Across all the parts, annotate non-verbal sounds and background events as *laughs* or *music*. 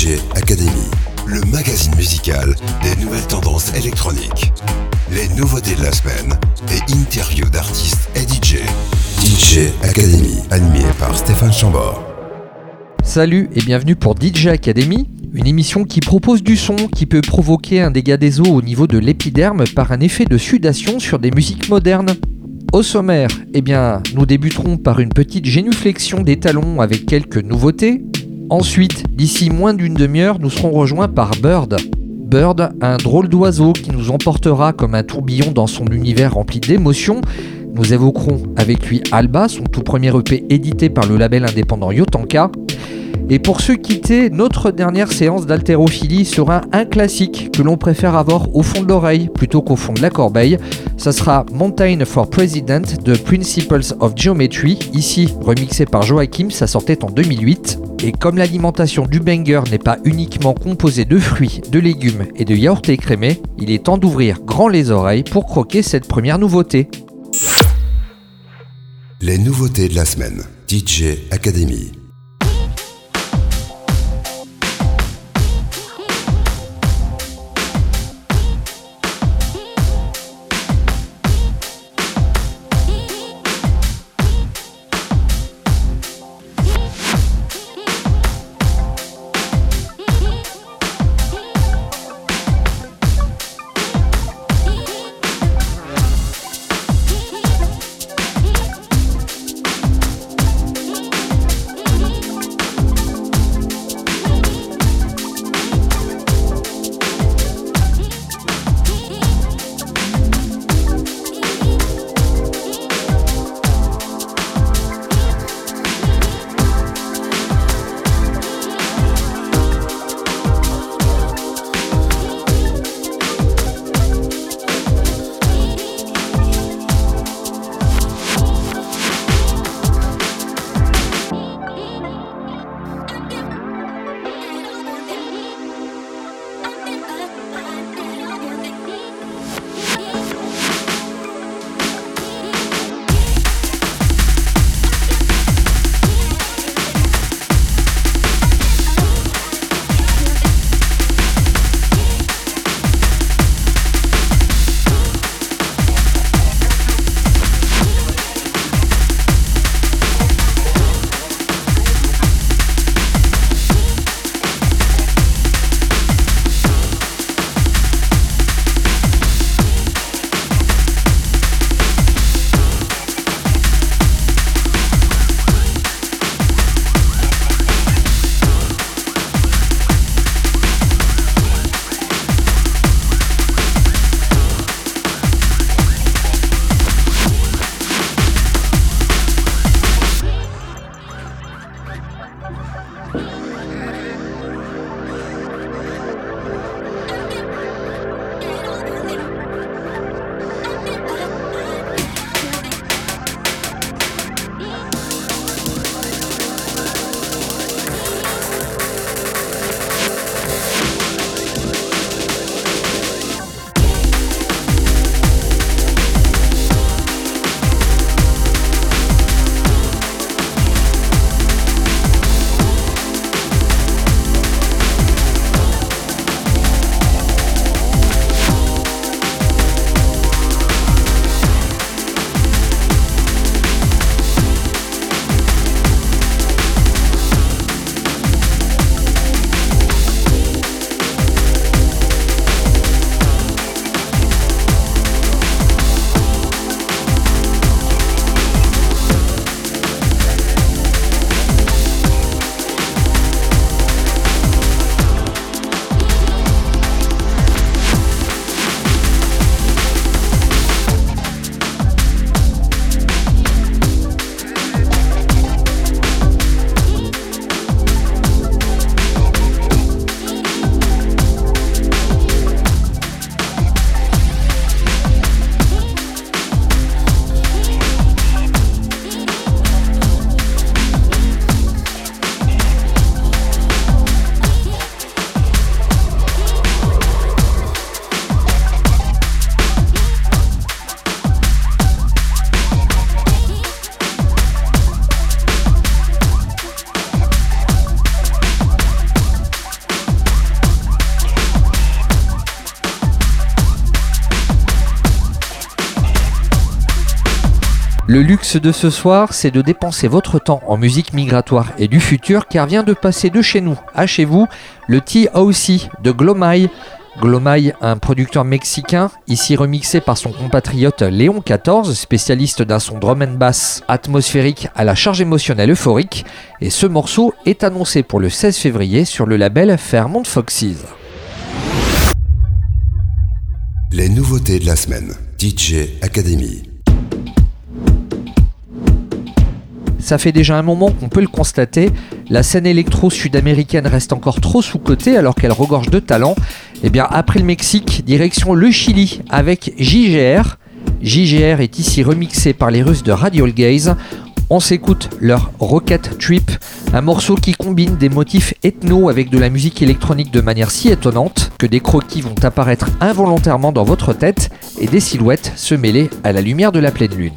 DJ Academy, le magazine musical des nouvelles tendances électroniques. Les nouveautés de la semaine et interviews d'artistes et DJ. DJ Academy, animé par Stéphane Chambord. Salut et bienvenue pour DJ Academy, une émission qui propose du son qui peut provoquer un dégât des os au niveau de l'épiderme par un effet de sudation sur des musiques modernes. Au sommaire, eh bien, nous débuterons par une petite génuflexion des talons avec quelques nouveautés. Ensuite, d'ici moins d'une demi-heure, nous serons rejoints par Bird. Bird, un drôle d'oiseau qui nous emportera comme un tourbillon dans son univers rempli d'émotions. Nous évoquerons avec lui Alba, son tout premier EP édité par le label indépendant Yotanka. Et pour se quitter, notre dernière séance d'haltérophilie sera un classique que l'on préfère avoir au fond de l'oreille plutôt qu'au fond de la corbeille. Ça sera Mountain for President de Principles of Geometry, ici remixé par Joachim, ça sortait en 2008. Et comme l'alimentation du banger n'est pas uniquement composée de fruits, de légumes et de yaourts écrémés, il est temps d'ouvrir grand les oreilles pour croquer cette première nouveauté. Les nouveautés de la semaine. DJ Academy. De ce soir, c'est de dépenser votre temps en musique migratoire et du futur, car vient de passer de chez nous à chez vous le T.O.C. de Glomai. Glomai, un producteur mexicain, ici remixé par son compatriote Léon XIV, spécialiste d'un son drum and bass atmosphérique à la charge émotionnelle euphorique, et ce morceau est annoncé pour le 16 février sur le label Fairmont Foxes. Les nouveautés de la semaine. DJ Academy. Ça fait déjà un moment qu'on peut le constater, la scène électro sud-américaine reste encore trop sous-cotée alors qu'elle regorge de talent. Et eh bien après le Mexique, direction le Chili avec JGR. JGR est ici remixé par les Russes de Radial Gaze. On s'écoute leur Rocket Trip, un morceau qui combine des motifs ethno avec de la musique électronique de manière si étonnante que des croquis vont apparaître involontairement dans votre tête et des silhouettes se mêler à la lumière de la pleine lune.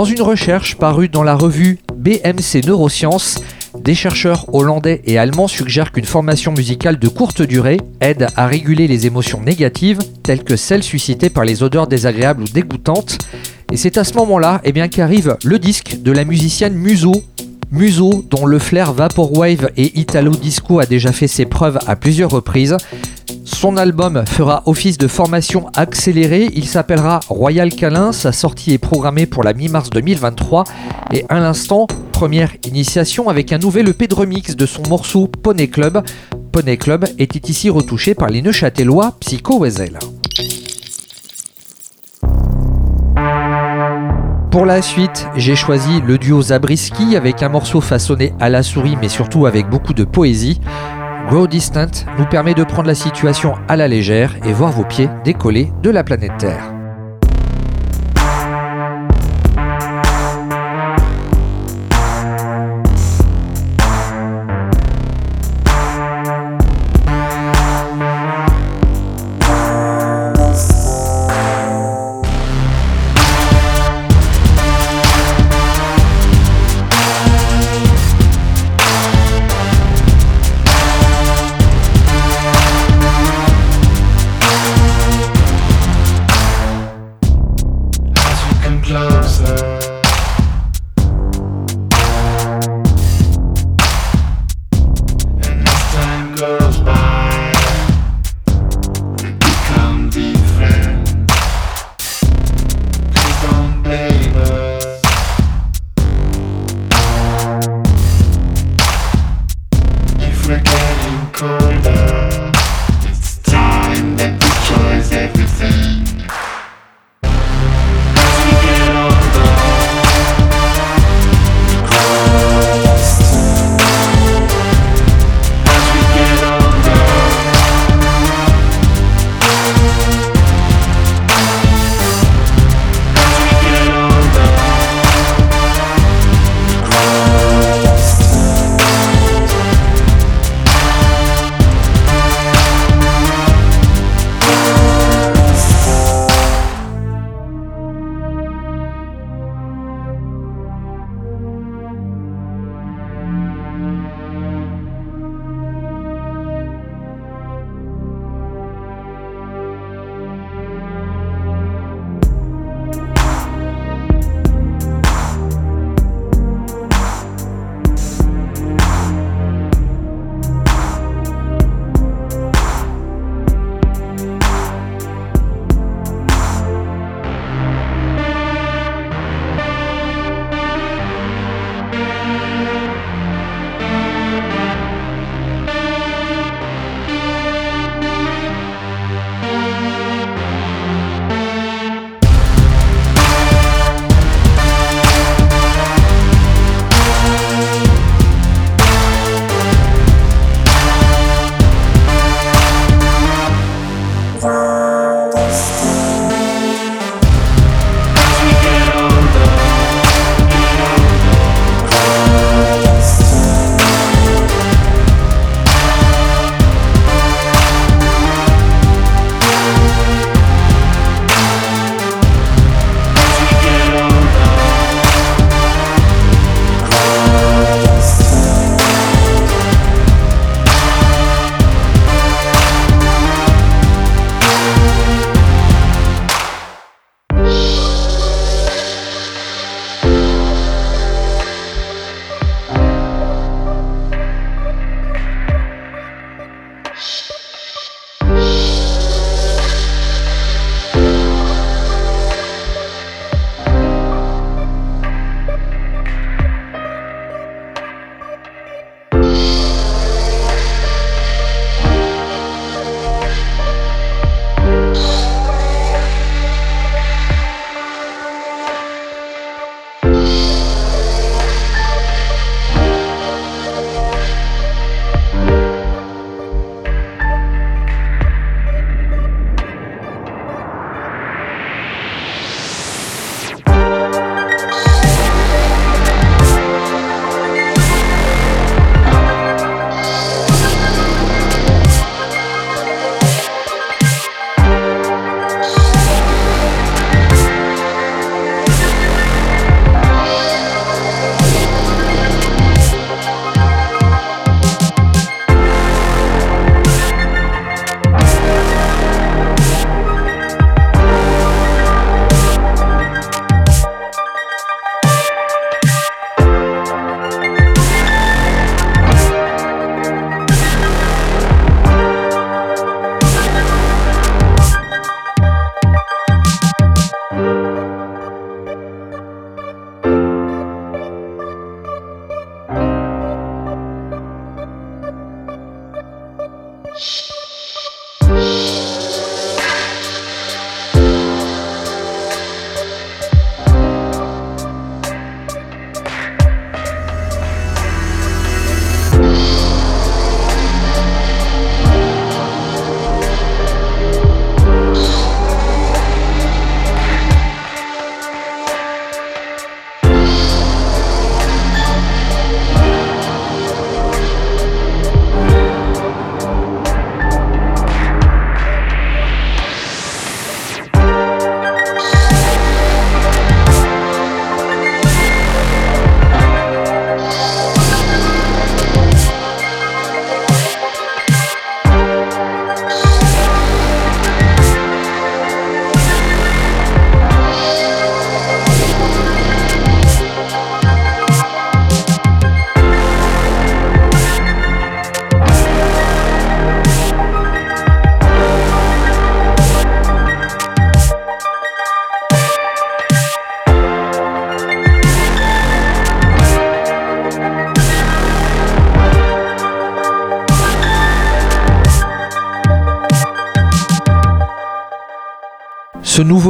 Dans une recherche parue dans la revue BMC Neurosciences, des chercheurs hollandais et allemands suggèrent qu'une formation musicale de courte durée aide à réguler les émotions négatives, telles que celles suscitées par les odeurs désagréables ou dégoûtantes. Et c'est à ce moment-là eh qu'arrive le disque de la musicienne Muso. Muso, dont le flair Vaporwave et Italo Disco a déjà fait ses preuves à plusieurs reprises. Son album fera office de formation accélérée, il s'appellera Royal Calin, sa sortie est programmée pour la mi-mars 2023 et à l'instant, première initiation avec un nouvel EP de remix de son morceau Poney Club. Poney Club était ici retouché par les Neuchâtelois Psycho Wezel. Pour la suite, j'ai choisi le duo Zabriskie avec un morceau façonné à la souris mais surtout avec beaucoup de poésie. Grow Distant nous permet de prendre la situation à la légère et voir vos pieds décoller de la planète Terre.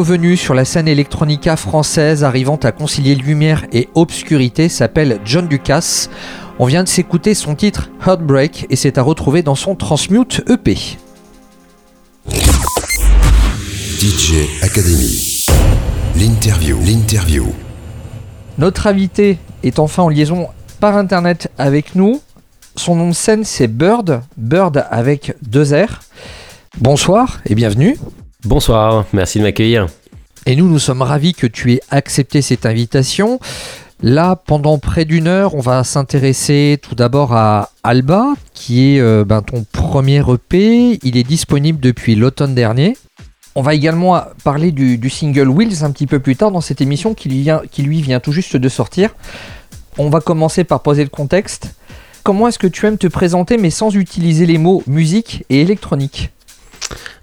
Nouveau venu sur la scène electronica française arrivant à concilier lumière et obscurité s'appelle John Ducasse. On vient de s'écouter son titre Heartbreak et c'est à retrouver dans son Transmute EP. DJ Academy. L'interview. L'interview. Notre invité est enfin en liaison par internet avec nous. Son nom de scène c'est Bird, Bird avec deux R. Bonsoir et bienvenue. Bonsoir, merci de m'accueillir. Et nous, nous sommes ravis que tu aies accepté cette invitation. Là, pendant près d'une heure, on va s'intéresser tout d'abord à Alba, qui est euh, ben, ton premier EP. Il est disponible depuis l'automne dernier. On va également parler du, single Wheels un petit peu plus tard dans cette émission qui lui vient tout juste de sortir. On va commencer par poser le contexte. Comment est-ce que tu aimes te présenter mais sans utiliser les mots musique et électronique?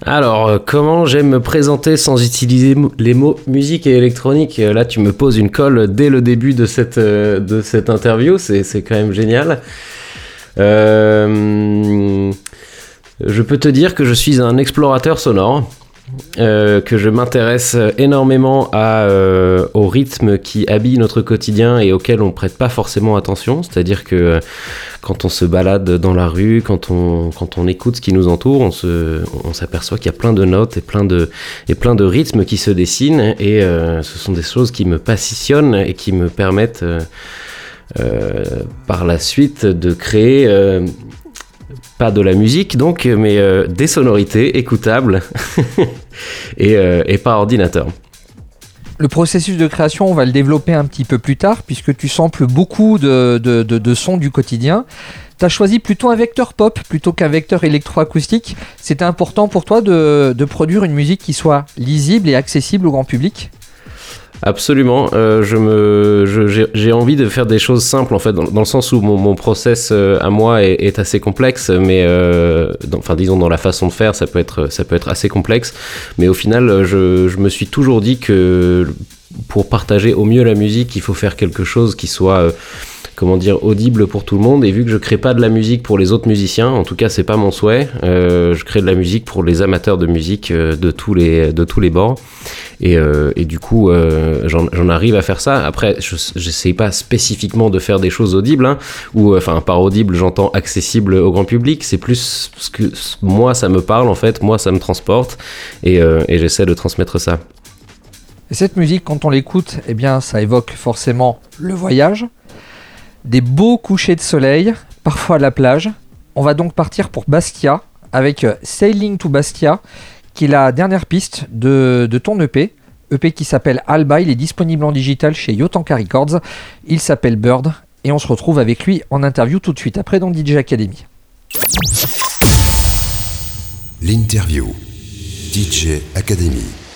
Alors, euh, comment j'aime me présenter sans utiliser les mots musique et électronique? Là, tu me poses une colle dès le début de cette, euh, interview, c'est quand même génial. Euh, je peux te dire que je suis un explorateur sonore. Euh, que je m'intéresse énormément à, euh, au rythme qui habille notre quotidien et auquel on prête pas forcément attention. C'est-à-dire que euh, quand on se balade dans la rue, quand on, quand on écoute ce qui nous entoure, on, se, on s'aperçoit qu'il y a plein de notes et plein de, et plein de rythmes qui se dessinent. Et euh, ce sont des choses qui me passionnent et qui me permettent par la suite de créer pas de la musique donc, mais euh, des sonorités écoutables *laughs* et, euh, et, par ordinateur. Le processus de création, on va le développer un petit peu plus tard, puisque tu samples beaucoup de, de, sons du quotidien. Tu as choisi plutôt un vecteur pop plutôt qu'un vecteur électroacoustique. C'était important pour toi de produire une musique qui soit lisible et accessible au grand public? Absolument. Euh, je me, j'ai envie de faire des choses simples en fait, dans, le sens où mon, mon process euh, à moi est, est, assez complexe, mais euh, enfin disons dans la façon de faire, ça peut être, ça peut être assez complexe. Mais au final, je, je me suis toujours dit que pour partager au mieux la musique, il faut faire quelque chose qui soit euh, comment dire audible pour tout le monde. Et vu que je crée pas de la musique pour les autres musiciens en tout cas c'est pas mon souhait euh, je crée de la musique pour les amateurs de musique euh, de tous les de tous les bords. Et, euh, du coup j'en arrive à faire ça. Après je pas spécifiquement de faire des choses audibles hein, ou enfin par audible j'entends accessible au grand public. C'est plus ce que moi ça me parle en fait. Moi ça me transporte. Et, et j'essaie de transmettre ça. Et cette musique, quand on l'écoute, eh bien, ça évoque forcément le voyage, des beaux couchers de soleil, parfois à la plage. On va donc partir pour Bastia avec Sailing to Bastia, qui est la dernière piste de, de ton EP. EP qui s'appelle Alba, il est disponible en digital chez Yotanka Records. Il s'appelle Bird et on se retrouve avec lui en interview tout de suite après dans DJ Academy. L'interview. DJ Academy.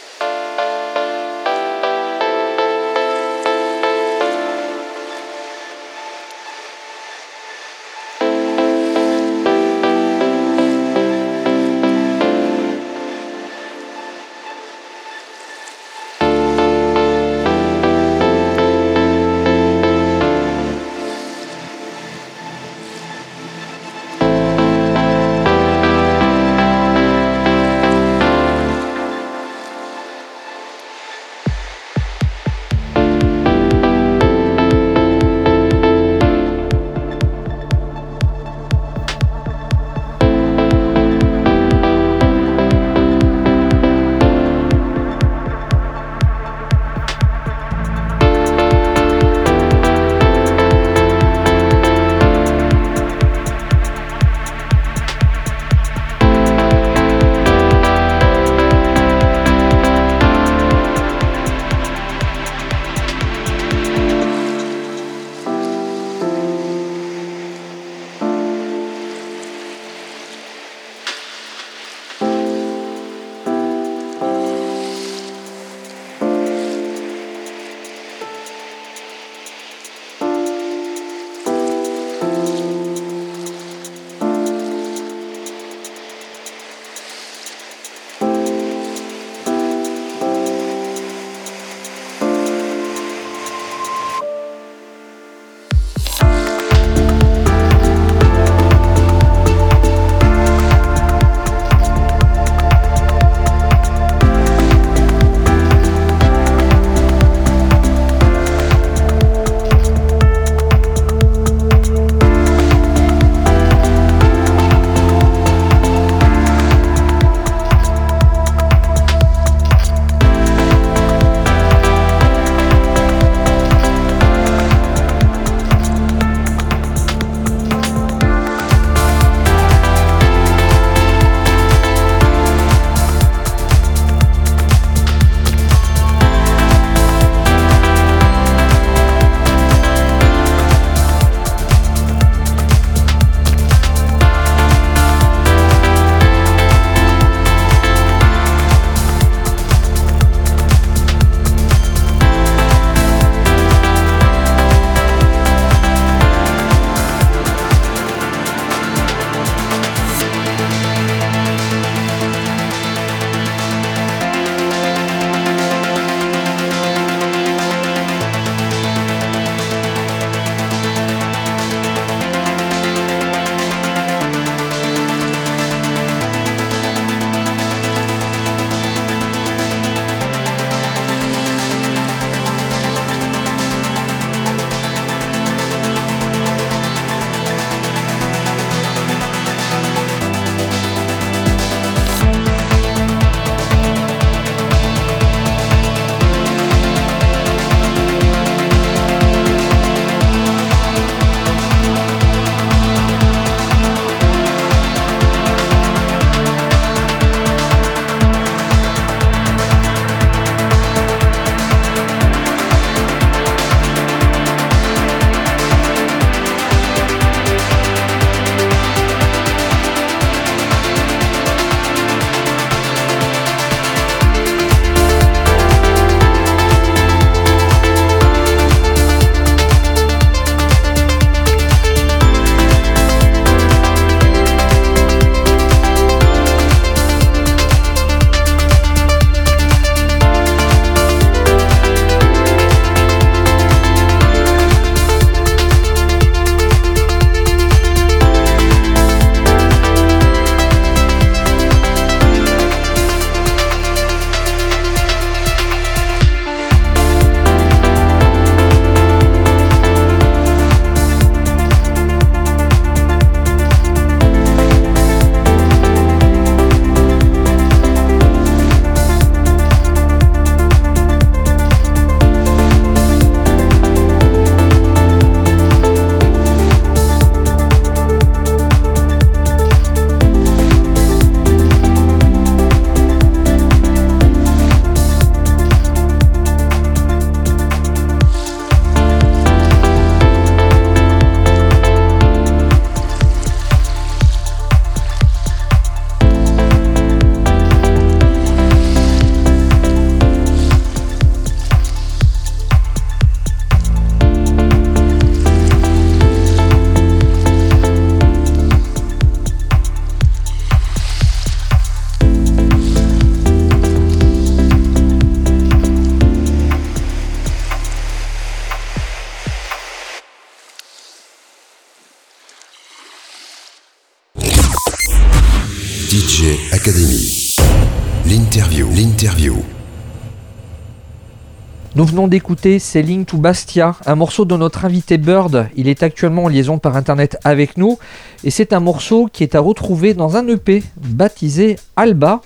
Nous venons d'écouter Selling to Bastia, un morceau de notre invité Bird. Il est actuellement en liaison par internet avec nous et c'est un morceau qui est à retrouver dans un EP baptisé Alba.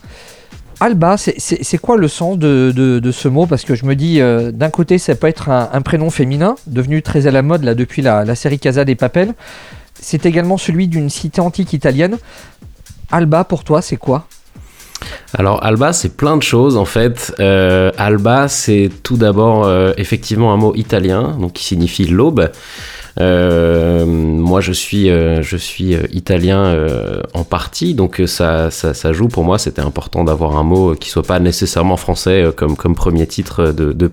Alba, c'est quoi le sens de, ce mot? Parce que je me dis, euh, d'un côté, ça peut être un, prénom féminin, devenu très à la mode depuis la, la série Casa des Papels. C'est également celui d'une cité antique italienne. Alba, pour toi, c'est quoi? Alors Alba, c'est plein de choses en fait. Euh, Alba, c'est tout d'abord euh, effectivement un mot italien, donc qui signifie l'aube. Euh, moi, je suis, euh, je suis euh, italien en partie, donc ça, ça, ça joue pour moi. C'était important d'avoir un mot qui soit pas nécessairement français comme, comme premier titre de, de.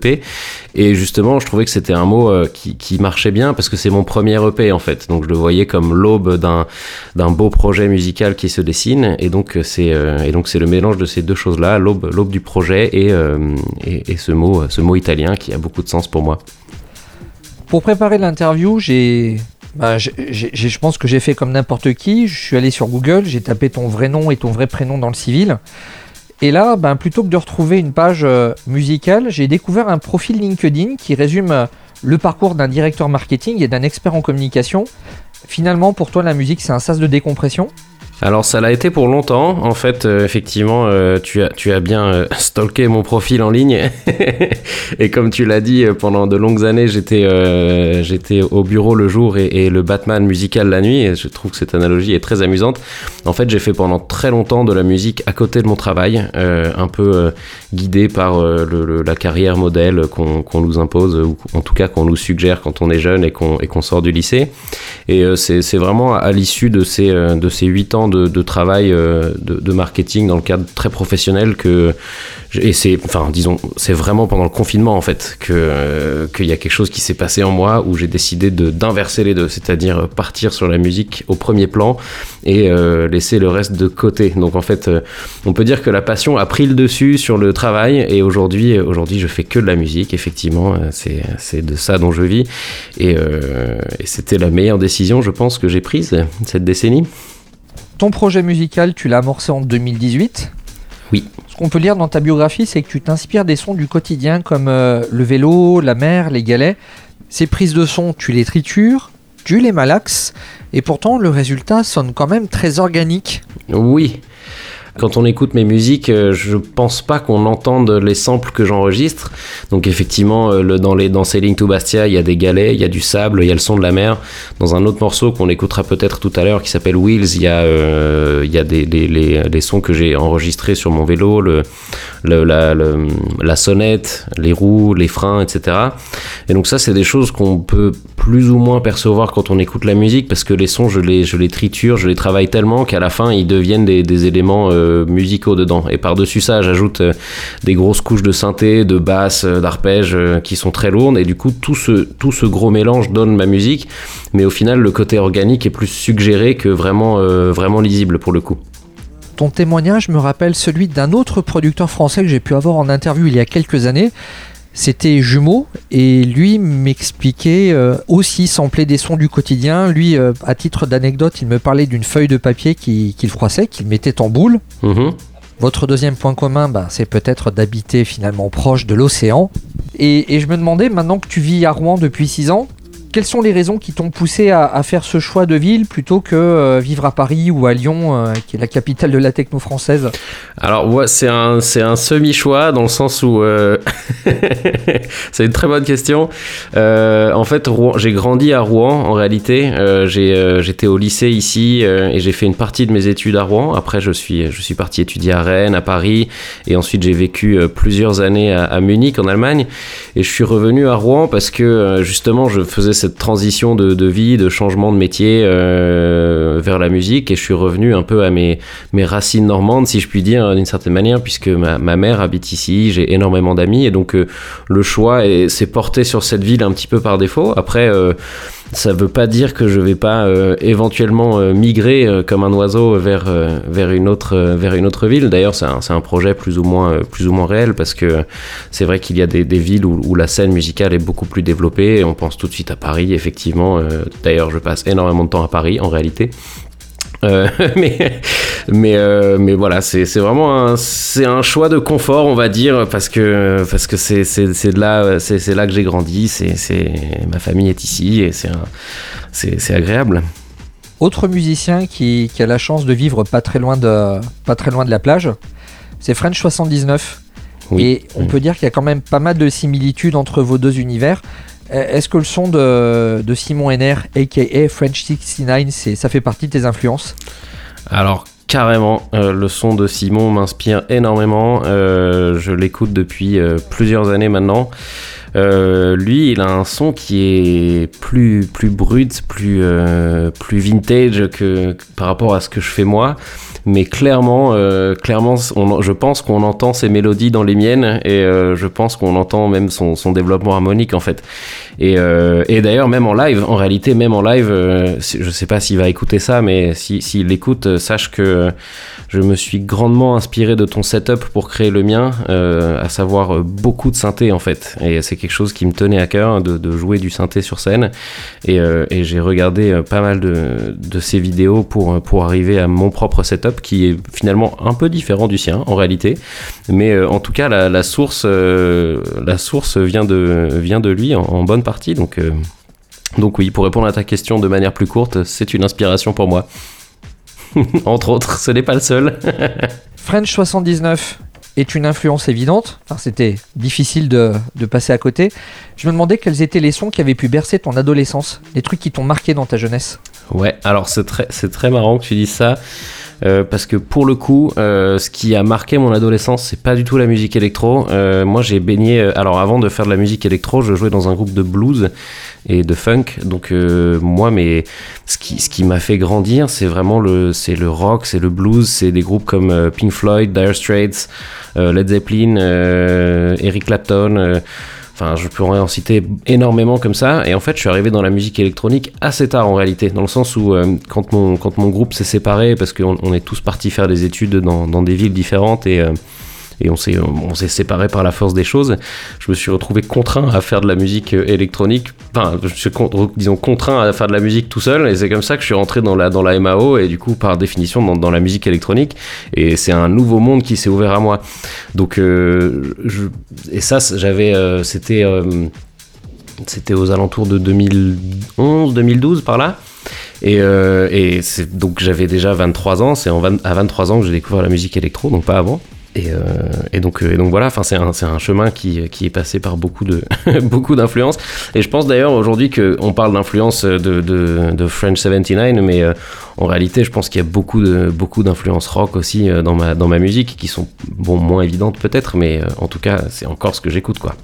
Et justement, je trouvais que c'était un mot qui, qui, marchait bien parce que c'est mon premier EP en fait. Donc je le voyais comme l'aube d'un, d'un beau projet musical qui se dessine. Et donc c'est, et donc c'est le mélange de ces deux choses-là, l'aube, l'aube du projet et, et, et ce mot, ce mot italien qui a beaucoup de sens pour moi. Pour préparer l'interview, bah, je pense que j'ai fait comme n'importe qui. Je suis allé sur Google, j'ai tapé ton vrai nom et ton vrai prénom dans le civil. Et là, ben, plutôt que de retrouver une page euh, musicale, j'ai découvert un profil LinkedIn qui résume euh, le parcours d'un directeur marketing et d'un expert en communication. Finalement, pour toi, la musique, c'est un sas de décompression alors ça l'a été pour longtemps. En fait, euh, effectivement, euh, tu, as, tu as bien euh, *laughs* stalké mon profil en ligne. *laughs* et comme tu l'as dit, pendant de longues années, j'étais j'étais au bureau le jour et, le Batman musical la nuit. Et je trouve que cette analogie est très amusante. En fait, j'ai fait pendant très longtemps de la musique à côté de mon travail, un peu guidé par la carrière modèle qu'on nous impose, ou en tout cas qu'on nous suggère quand on est jeune et qu'on sort du lycée. Et c'est vraiment à, l'issue de ces, de ces 8 ans de, travail euh, de, marketing dans le cadre très professionnel que et c'est enfin disons c'est vraiment pendant le confinement en fait que euh, qu'il y a quelque chose qui s'est passé en moi où j'ai décidé de d'inverser les deux c'est-à-dire partir sur la musique au premier plan et euh, laisser le reste de côté. Donc en fait on peut dire que la passion a pris le dessus sur le travail et aujourd'hui aujourd'hui je fais que de la musique effectivement c'est c'est de ça dont je vis et, et c'était la meilleure décision je pense que j'ai prise cette décennie ton projet musical, tu l'as amorcé en 2018. Oui. Ce qu'on peut lire dans ta biographie, c'est que tu t'inspires des sons du quotidien comme euh, le vélo, la mer, les galets. Ces prises de son, tu les tritures, tu les malaxes, et pourtant le résultat sonne quand même très organique. Oui. Quand on écoute mes musiques, euh, je pense pas qu'on entende les samples que j'enregistre. Donc effectivement, euh, dans les dans Sailing to Bastia, il y a des galets, il y a du sable, il y a le son de la mer. Dans un autre morceau qu'on écoutera peut-être tout à l'heure, qui s'appelle Wheels, il y a euh, il y a des, les, les, sons que j'ai enregistrés sur mon vélo, le, le, la, la, sonnette, les roues, les freins, etc. Et donc ça, c'est des choses qu'on peut plus ou moins percevoir quand on écoute la musique, parce que les sons, je les je les triture, je les travaille tellement qu'à la fin, ils deviennent des, des éléments musicaux dedans. Et par-dessus ça, j'ajoute euh, des grosses couches de synthé, de basse, euh, d'arpège qui sont très lourdes. Et du coup, tout ce, tout ce gros mélange donne ma musique. Mais au final, le côté organique est plus suggéré que vraiment, vraiment lisible pour le coup. Ton témoignage me rappelle celui d'un autre producteur français que j'ai pu avoir en interview il y a quelques années. C'était Jumeau et lui m'expliquait aussi sampler des sons du quotidien. Lui, à titre d'anecdote, il me parlait d'une feuille de papier qu'il froissait, qu'il mettait en boule. Mhm. Votre deuxième point commun, bah, c'est peut-être d'habiter finalement proche de l'océan. Et, et, je me demandais, maintenant que tu vis à Rouen depuis 6 ans, quelles sont les raisons qui t'ont poussé à, faire ce choix de ville plutôt que euh, vivre à Paris ou à Lyon, euh, qui est la capitale de la techno française? Alors, c'est un, un semi-choix dans le sens où. Euh, *laughs* c'est une très bonne question. en fait, j'ai grandi à Rouen en réalité. J'étais au lycée ici et j'ai fait une partie de mes études à Rouen. Après, je suis, je suis parti étudier à Rennes, à Paris et ensuite j'ai vécu plusieurs années à, à, Munich en Allemagne. Et je suis revenu à Rouen parce que justement, je faisais cette transition de, vie, de changement de métier euh, vers la musique et je suis revenu un peu à mes, racines normandes, si je puis dire, d'une certaine manière, puisque ma, mère habite ici, j'ai énormément d'amis et donc euh, le choix s'est porté sur cette ville un petit peu par défaut. Après, euh, ça veut pas dire que je vais pas euh, éventuellement euh, migrer euh, comme un oiseau vers, vers, une, autre, vers une autre ville. D'ailleurs, c'est un, un, projet plus ou moins, plus ou moins réel parce que c'est vrai qu'il y a des, des villes où, où, la scène musicale est beaucoup plus développée. On pense tout de suite à Paris, effectivement. D'ailleurs, je passe énormément de temps à Paris en réalité. *laughs* mais mais mais voilà, c'est vraiment un, c'est un choix de confort, on va dire, parce que parce que c'est là c'est là que j'ai grandi, c'est ma famille est ici et c'est c'est agréable. Autre musicien qui, qui, a la chance de vivre pas très loin de, pas très loin de la plage, c'est French 79. Oui. Et on peut dire qu'il y a quand même pas mal de similitudes entre vos deux univers. Euh, est-ce que le son de, de Simon Henner, aka French 69, ça fait partie de tes influences? Alors, carrément, euh, le son de Simon m'inspire énormément. Euh, je l'écoute depuis plusieurs années maintenant. Lui, il a un son qui est plus, plus brut, plus, plus vintage que, par rapport à ce que je fais moi mais clairement, euh, clairement, je pense qu'on entend ses mélodies dans les miennes et euh, je pense qu'on entend même son, développement harmonique en fait. Et, euh, d'ailleurs, même en live, en réalité, même en live, je sais pas s'il va écouter ça, mais s'il si, l'écoute, sache que je me suis grandement inspiré de ton setup pour créer le mien, euh, à savoir euh, beaucoup de synthé en fait. Quelque chose qui me tenait à cœur de, jouer du synthé sur scène. Et, euh, j'ai regardé pas mal de, ces vidéos pour, pour arriver à mon propre setup qui est finalement un peu différent du sien en réalité. Mais en tout cas, la, source, la source vient, de, vient de lui en, bonne partie. Donc, donc oui, pour répondre à ta question de manière plus courte, c'est une inspiration pour moi. *laughs* Entre autres, ce n'est pas le seul. *laughs* French 79 est une influence évidente. C'était difficile de, passer à côté. Je me demandais quels étaient les sons qui avaient pu bercer ton adolescence, les trucs qui t'ont marqué dans ta jeunesse. Ouais, alors c'est très, très marrant que tu dises ça. Euh, parce que pour le coup, euh, ce qui a marqué mon adolescence, c'est pas du tout la musique électro. Euh, moi, j'ai baigné. Alors, avant de faire de la musique électro, je jouais dans un groupe de blues et de funk. Donc, moi, mais ce qui, ce qui m'a fait grandir, c'est vraiment le, c'est le rock, c'est le blues, c'est des groupes comme Pink Floyd, Dire Straits, Led Zeppelin, Eric Clapton. Enfin, je pourrais en citer énormément comme ça. Et en fait, je suis arrivé dans la musique électronique assez tard en réalité, dans le sens où euh, quand, mon, quand mon groupe s'est séparé, parce qu'on on est tous partis faire des études dans, dans des villes différentes et euh, et on s'est on s'est séparé par la force des choses. Je me suis retrouvé contraint à faire de la musique euh, électronique, enfin, je suis disons contraint à faire de la musique tout seul, et c'est comme ça que je suis rentré dans la dans la MAO et du coup par définition dans, la musique électronique. Et c'est un nouveau monde qui s'est ouvert à moi. Donc euh, et ça j'avais euh, c'était c'était aux alentours de 2011, 2012 par là. Et, et donc j'avais déjà 23 ans, c'est à 23 ans que j'ai découvert la musique électro, donc pas avant. Et, euh, et, donc, euh, et donc voilà, enfin c'est un, un, chemin qui, qui, est passé par beaucoup de *laughs* beaucoup d'influences. Et je pense d'ailleurs aujourd'hui qu'on parle d'influence de, de, de, French 79, mais euh, en réalité, je pense qu'il y a beaucoup de beaucoup d'influences rock aussi dans ma dans ma musique qui sont bon moins évidentes peut-être, mais en tout cas c'est encore ce que j'écoute quoi.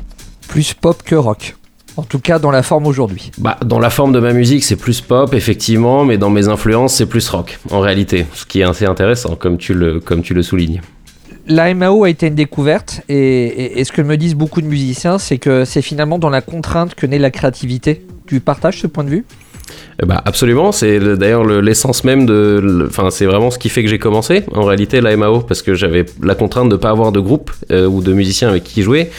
Plus pop que rock. En tout cas, dans la forme aujourd'hui. Bah, dans la forme de ma musique, c'est plus pop, effectivement, mais dans mes influences, c'est plus rock, en réalité. Ce qui est assez intéressant, comme tu le, comme tu le soulignes la MAO a été une découverte et, ce que me disent beaucoup de musiciens, c'est que c'est finalement dans la contrainte que naît la créativité. Tu partages ce point de vue? Bah absolument, c'est d'ailleurs l'essence même de, enfin c'est vraiment ce qui fait que j'ai commencé en réalité la MAO parce que j'avais la contrainte de pas avoir de groupe euh, ou de musiciens avec qui jouer.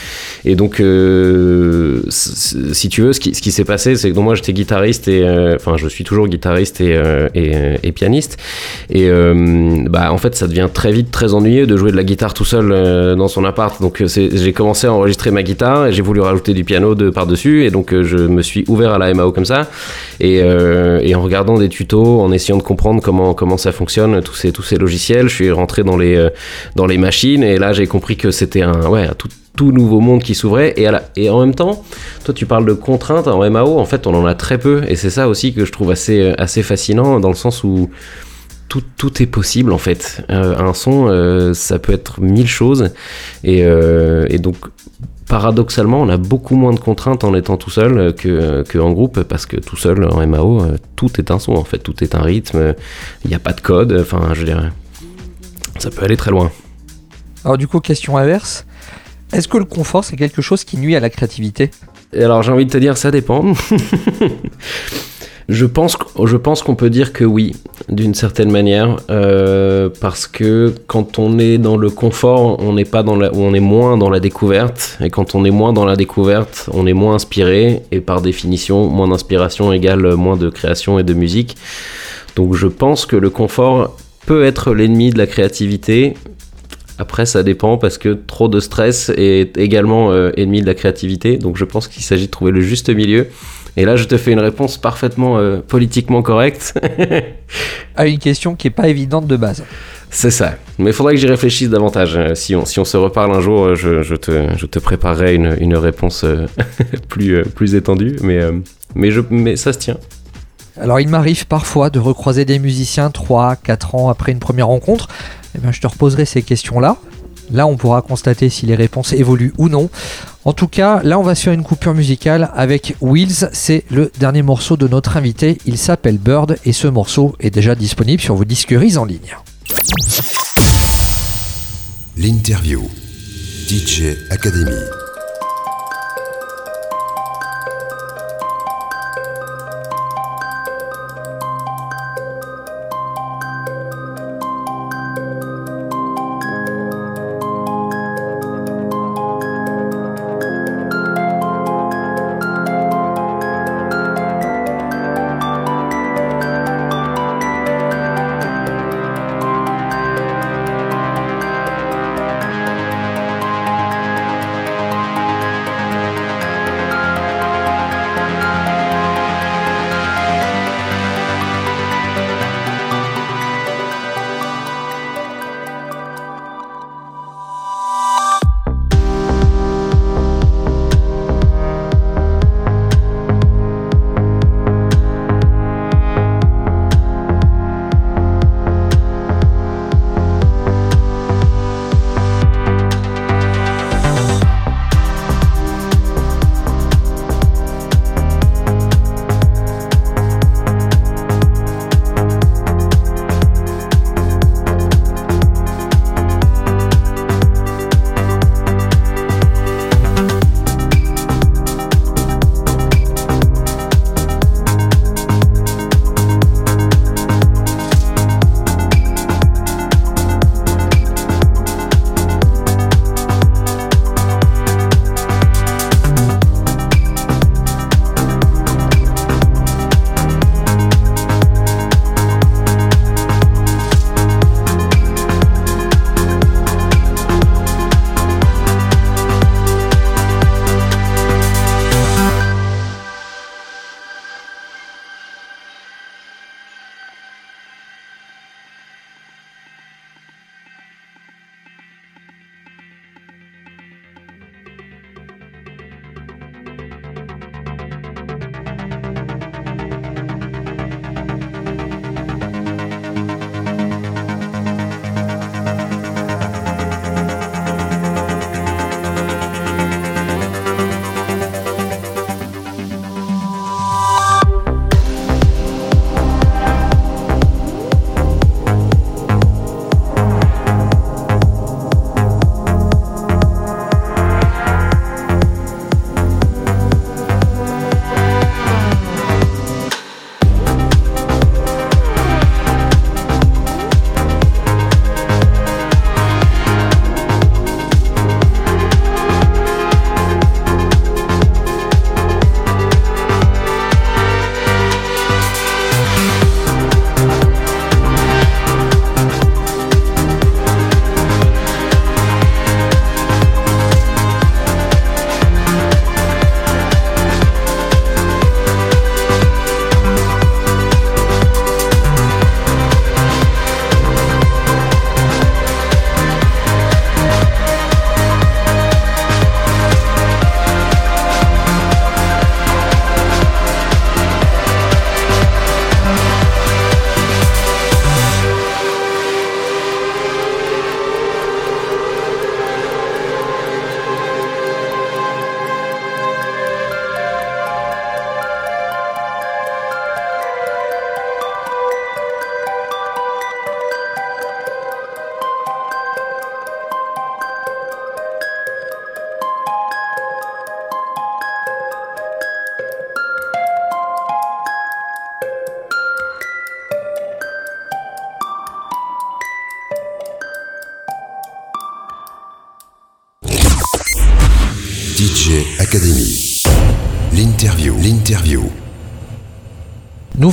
Et donc euh, si tu veux ce qui, ce qui s'est passé c'est que moi j'étais guitariste et euh, enfin je suis toujours guitariste et, et, pianiste. Et bah en fait ça devient très vite très ennuyeux de jouer de la guitare tout seul dans son appart. Donc j'ai commencé à enregistrer ma guitare et j'ai voulu rajouter du piano de par dessus et donc je me suis ouvert à la MAO comme ça. Et euh, et, en regardant des tutos, en essayant de comprendre comment, comment ça fonctionne, tous ces, tous ces logiciels, je suis rentré dans les, euh, dans les machines et là j'ai compris que c'était un, ouais, tout, tout nouveau monde qui s'ouvrait et, et en même temps, toi tu parles de contraintes en MAO, en fait on en a très peu et c'est ça aussi que je trouve assez, euh, assez fascinant dans le sens où tout, tout, est possible en fait. un son, ça peut être mille choses. Et, donc, paradoxalement, on a beaucoup moins de contraintes en étant tout seul que, que en groupe, parce que tout seul en MAO, euh, tout est un son en fait, tout est un rythme, il n'y a pas de code, enfin je dirais, ça peut aller très loin. Alors du coup, question inverse, est-ce que le confort c'est quelque chose qui nuit à la créativité? Alors j'ai envie de te dire, ça dépend. *laughs* je pense, qu'on peut dire que oui, d'une certaine manière, euh, parce que quand on est dans le confort, on est moins dans la découverte, et quand on est moins dans la découverte, on est moins inspiré, et par définition, moins d'inspiration égale moins de création et de musique. Donc je pense que le confort peut être l'ennemi de la créativité. Après, ça dépend parce que trop de stress est également euh, ennemi de la créativité. Donc je pense qu'il s'agit de trouver le juste milieu. Et là, je te fais une réponse parfaitement euh, politiquement correcte. *laughs* à une question qui n'est pas évidente de base. C'est ça. Mais il faudrait que j'y réfléchisse davantage. Euh, si on, si on se reparle un jour, je, je, te, je te, préparerai une, une réponse *laughs* plus, plus étendue. Mais, mais, je, mais ça se tient. Alors, il m'arrive parfois de recroiser des musiciens 3, 4 ans après une première rencontre. Eh bien, je te reposerai ces questions-là. Là, on pourra constater si les réponses évoluent ou non. En tout cas, là, on va faire une coupure musicale avec Wheels. C'est le dernier morceau de notre invité. Il s'appelle Bird et ce morceau est déjà disponible sur vos disqueries en ligne. L'interview. DJ Academy.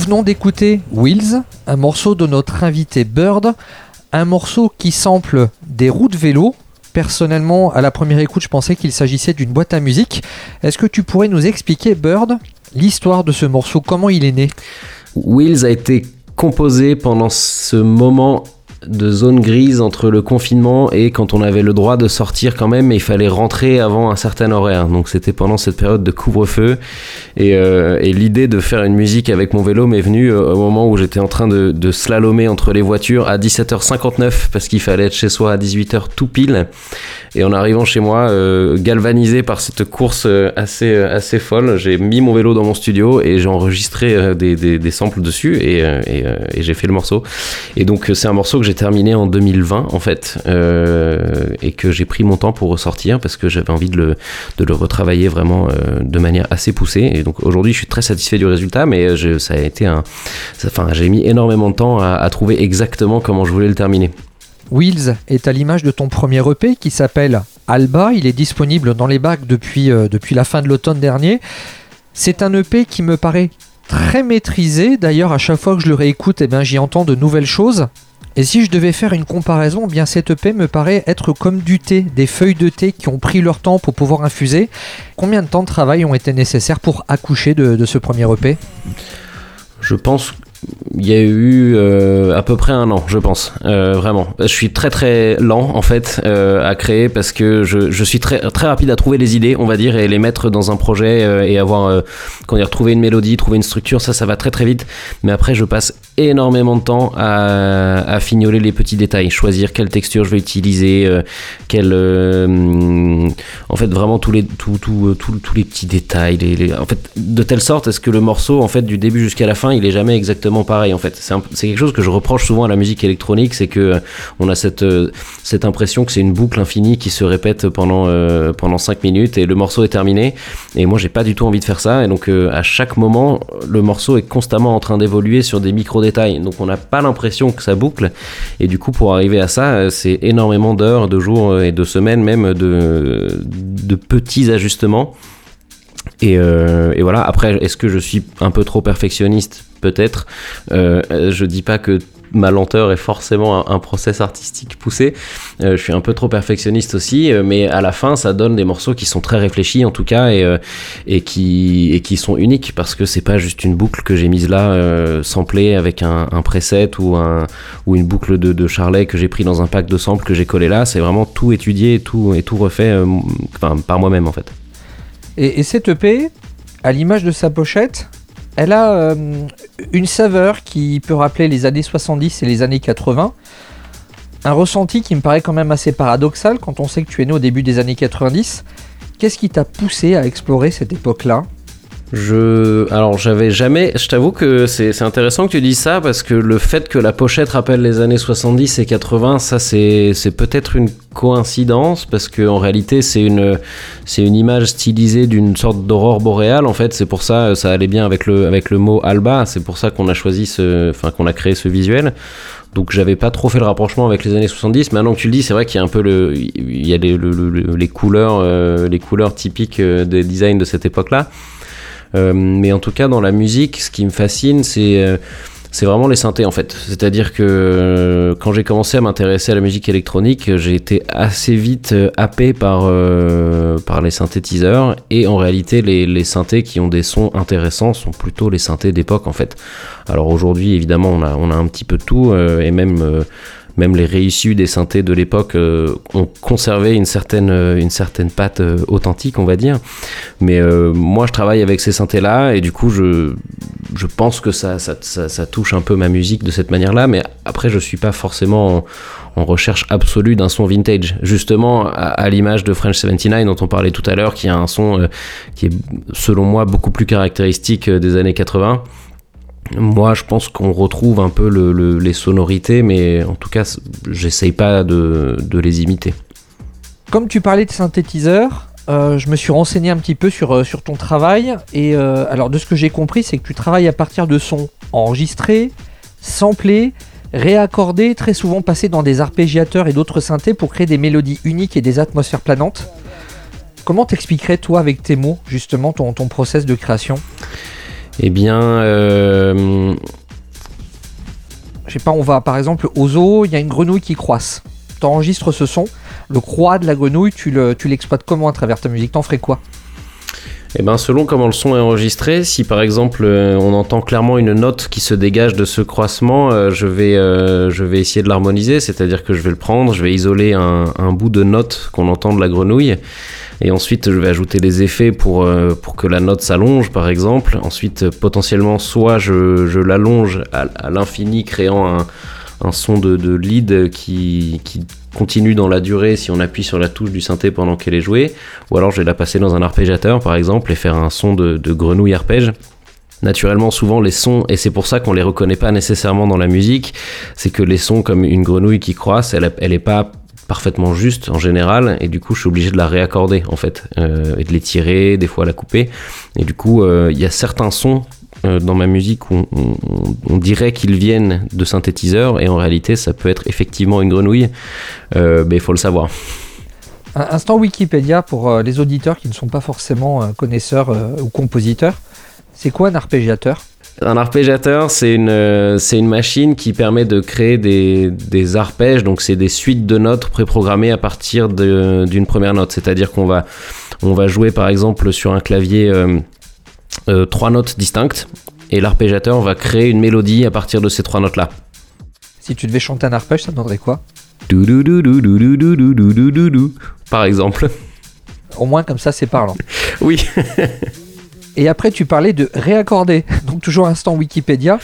Venons d'écouter Wheels, un morceau de notre invité Bird, un morceau qui sample des roues de vélo. Personnellement, à la première écoute, je pensais qu'il s'agissait d'une boîte à musique. Est-ce que tu pourrais nous expliquer, Bird, l'histoire de ce morceau, comment il est né? Wheels a été composé pendant ce moment de zone grise entre le confinement et quand on avait le droit de sortir quand même, mais il fallait rentrer avant un certain horaire. Donc c'était pendant cette période de couvre-feu. Et, euh, l'idée de faire une musique avec mon vélo m'est venue euh, au moment où j'étais en train de, de, slalomer entre les voitures à 17h59 parce qu'il fallait être chez soi à 18h tout pile. Et en arrivant chez moi, euh, galvanisé par cette course euh, assez, euh, assez folle, j'ai mis mon vélo dans mon studio et j'ai enregistré des, des, samples dessus et, j'ai fait le morceau. Et donc c'est un morceau que j'ai terminé en 2020 en fait et que j'ai pris mon temps pour ressortir parce que j'avais envie de le, de le retravailler vraiment de manière assez poussée. Et donc aujourd'hui je suis très satisfait du résultat mais ça a été un... Enfin j'ai mis énormément de temps à trouver exactement comment je voulais le terminer. Wheels est à l'image de ton premier EP qui s'appelle Alba. Il est disponible dans les bacs depuis, euh, la fin de l'automne dernier. C'est un EP qui me paraît très maîtrisé. D'ailleurs, à chaque fois que je le réécoute, eh j'y entends de nouvelles choses. Et si je devais faire une comparaison, eh bien cet EP me paraît être comme du thé, des feuilles de thé qui ont pris leur temps pour pouvoir infuser. Combien de temps de travail ont été nécessaires pour accoucher de, de ce premier EP Je pense il y a eu euh, à peu près un an, je pense, euh, vraiment. Je suis très très lent en fait euh, à créer parce que je, je, suis très très rapide à trouver les idées, on va dire, et les mettre dans un projet et avoir quand il retrouver une mélodie, trouver une structure, ça ça va très très vite. Mais après, je passe énormément de temps à, à fignoler les petits détails, choisir quelle texture je vais utiliser, quelle, en fait vraiment tous les tous tous tous les petits détails, les, en fait de telle sorte est-ce que le morceau en fait du début jusqu'à la fin, il est jamais exactement pareil en fait. C'est quelque chose que je reproche souvent à la musique électronique, c'est que euh, on a cette, euh, cette impression que c'est une boucle infinie qui se répète pendant, euh, pendant 5 minutes et le morceau est terminé. Et moi, j'ai pas du tout envie de faire ça. Et donc, à chaque moment, le morceau est constamment en train d'évoluer sur des micro-détails. Donc, on n'a pas l'impression que ça boucle. Et du coup, pour arriver à ça, c'est énormément d'heures, de jours et de semaines même de petits ajustements. Et, et, voilà, après, est-ce que je suis un peu trop perfectionniste peut-être. Euh, je dis pas que ma lenteur est forcément un, process artistique poussé. Euh, je suis un peu trop perfectionniste aussi, euh, mais à la fin, ça donne des morceaux qui sont très réfléchis en tout cas et, qui, sont uniques parce que c'est pas juste une boucle que j'ai mise là, euh, samplée avec un, preset ou, un, ou une boucle de, de Charlet que j'ai pris dans un pack de samples que j'ai collé là. C'est vraiment tout étudié et tout, et tout refait par moi-même en fait. Et, et cette EP, à l'image de sa pochette, elle a euh, une saveur qui peut rappeler les années 70 et les années 80. Un ressenti qui me paraît quand même assez paradoxal quand on sait que tu es né au début des années 90. Qu'est-ce qui t'a poussé à explorer cette époque-là? Je, alors j'avais jamais, je t'avoue que c'est intéressant que tu dises ça parce que le fait que la pochette rappelle les années 70 et 80, ça c'est peut-être une coïncidence parce que en réalité c'est une c'est une image stylisée d'une sorte d'aurore boréale en fait. C'est pour ça ça allait bien avec le avec le mot alba. C'est pour ça qu'on a choisi ce, enfin qu'on a créé ce visuel. Donc j'avais pas trop fait le rapprochement avec les années 70. Maintenant que tu le dis, c'est vrai qu'il y a un peu le, il y a les, les couleurs, euh, les couleurs typiques euh, des designs de cette époque-là. Euh, mais en tout cas, dans la musique, ce qui me fascine, c'est euh, c'est vraiment les synthés en fait. C'est-à-dire que euh, quand j'ai commencé à m'intéresser à la musique électronique, j'ai été assez vite happé par, par les synthétiseurs et en réalité les, les, synthés qui ont des sons intéressants sont plutôt les synthés d'époque en fait. Alors aujourd'hui évidemment on a, on a un petit peu tout et même même les réissus des synthés de l'époque euh, ont conservé une certaine, euh, une certaine patte euh, authentique, on va dire. Mais moi, je travaille avec ces synthés-là et du coup, je, je pense que ça, ça, ça, touche un peu ma musique de cette manière-là. Mais après, je suis pas forcément en, recherche absolue d'un son vintage. Justement, à l'image de French 79 dont on parlait tout à l'heure, qui a un son qui est, selon moi, beaucoup plus caractéristique des années 80. Moi, je pense qu'on retrouve un peu les sonorités, mais en tout cas, j'essaye pas de, les imiter. Comme tu parlais de synthétiseur, euh, je me suis renseigné un petit peu sur, euh, ton travail. Et euh, alors, de ce que j'ai compris, c'est que tu travailles à partir de sons enregistrés, samplés, réaccordés, très souvent passés dans des arpégiateurs et d'autres synthés pour créer des mélodies uniques et des atmosphères planantes. Comment t'expliquerais toi avec tes mots justement ton, ton process de création? Eh bien, euh, Je sais pas, on va par exemple au zoo, il y a une grenouille qui croisse. T'enregistres ce son, le croix de la grenouille, tu le- tu l'exploites comment à travers ta musique? T'en ferais quoi? Eh ben, selon comment le son est enregistré, si par exemple euh, on entend clairement une note qui se dégage de ce croissement, euh, je, vais, euh, je vais essayer de l'harmoniser, c'est-à-dire que je vais le prendre, je vais isoler un, un bout de note qu'on entend de la grenouille, et ensuite je vais ajouter des effets pour, pour que la note s'allonge par exemple. Ensuite, potentiellement, soit je, je l'allonge à, à l'infini, créant un, un son de, de lead qui, qui continue dans la durée si on appuie sur la touche du synthé pendant qu'elle est jouée, ou alors je vais la passer dans un arpégiateur par exemple et faire un son de, grenouille arpège. Naturellement, souvent les sons, et c'est pour ça qu'on les reconnaît pas nécessairement dans la musique, c'est que les sons comme une grenouille qui croisse, elle, elle est pas parfaitement juste en général, et du coup je suis obligé de la réaccorder en fait, euh, et de les tirer, des fois la couper, et du coup euh, il y a certains sons euh, dans ma musique on, on- on dirait qu'ils viennent de synthétiseurs, et en réalité ça peut être effectivement une grenouille, euh, mais il faut le savoir. Un instant Wikipédia pour euh, les auditeurs qui ne sont pas forcément connaisseurs ou compositeurs. C'est quoi un arpégiateur? Un arpégiateur, c'est une, c'est une machine qui permet de créer des, des arpèges, donc c'est des suites de notes préprogrammées à partir d'une première note. C'est-à-dire qu'on va, on va jouer par exemple sur un clavier euh, trois notes distinctes et l'arpégiateur va créer une mélodie à partir de ces trois notes là. Si tu devais chanter un arpège, ça donnerait quoi? Par exemple. Au moins comme ça c'est parlant. *laughs* oui. et après tu parlais de réaccorder, donc toujours instant Wikipédia.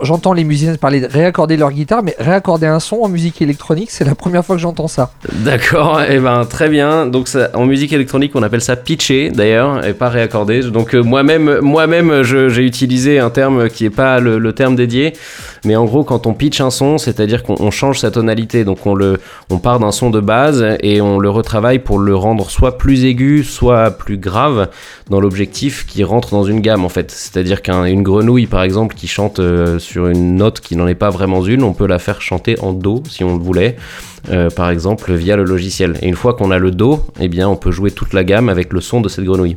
J'entends les musiciens parler de réaccorder leur guitare, mais réaccorder un son en musique électronique, c'est la première fois que j'entends ça. D'accord, et ben très bien. Donc en musique électronique, on appelle ça pitcher d'ailleurs, et pas réaccordé. Donc euh, moi-même, moi-même, j'ai utilisé un terme qui est pas le terme dédié, mais en gros, quand on pitch un son, c'est-à-dire qu'on on change sa tonalité. Donc on part d'un son de base et on le retravaille pour le rendre soit plus aigu, soit plus grave, dans l'objectif qui rentre dans une gamme en fait. C'est-à-dire qu'une grenouille, par exemple, qui chante euh, sur une note qui n'en est pas vraiment une, on peut la faire chanter en do si on le voulait. euh, par exemple via le logiciel. Et une fois qu'on a le do, eh bien on peut jouer toute la gamme avec le son de cette grenouille.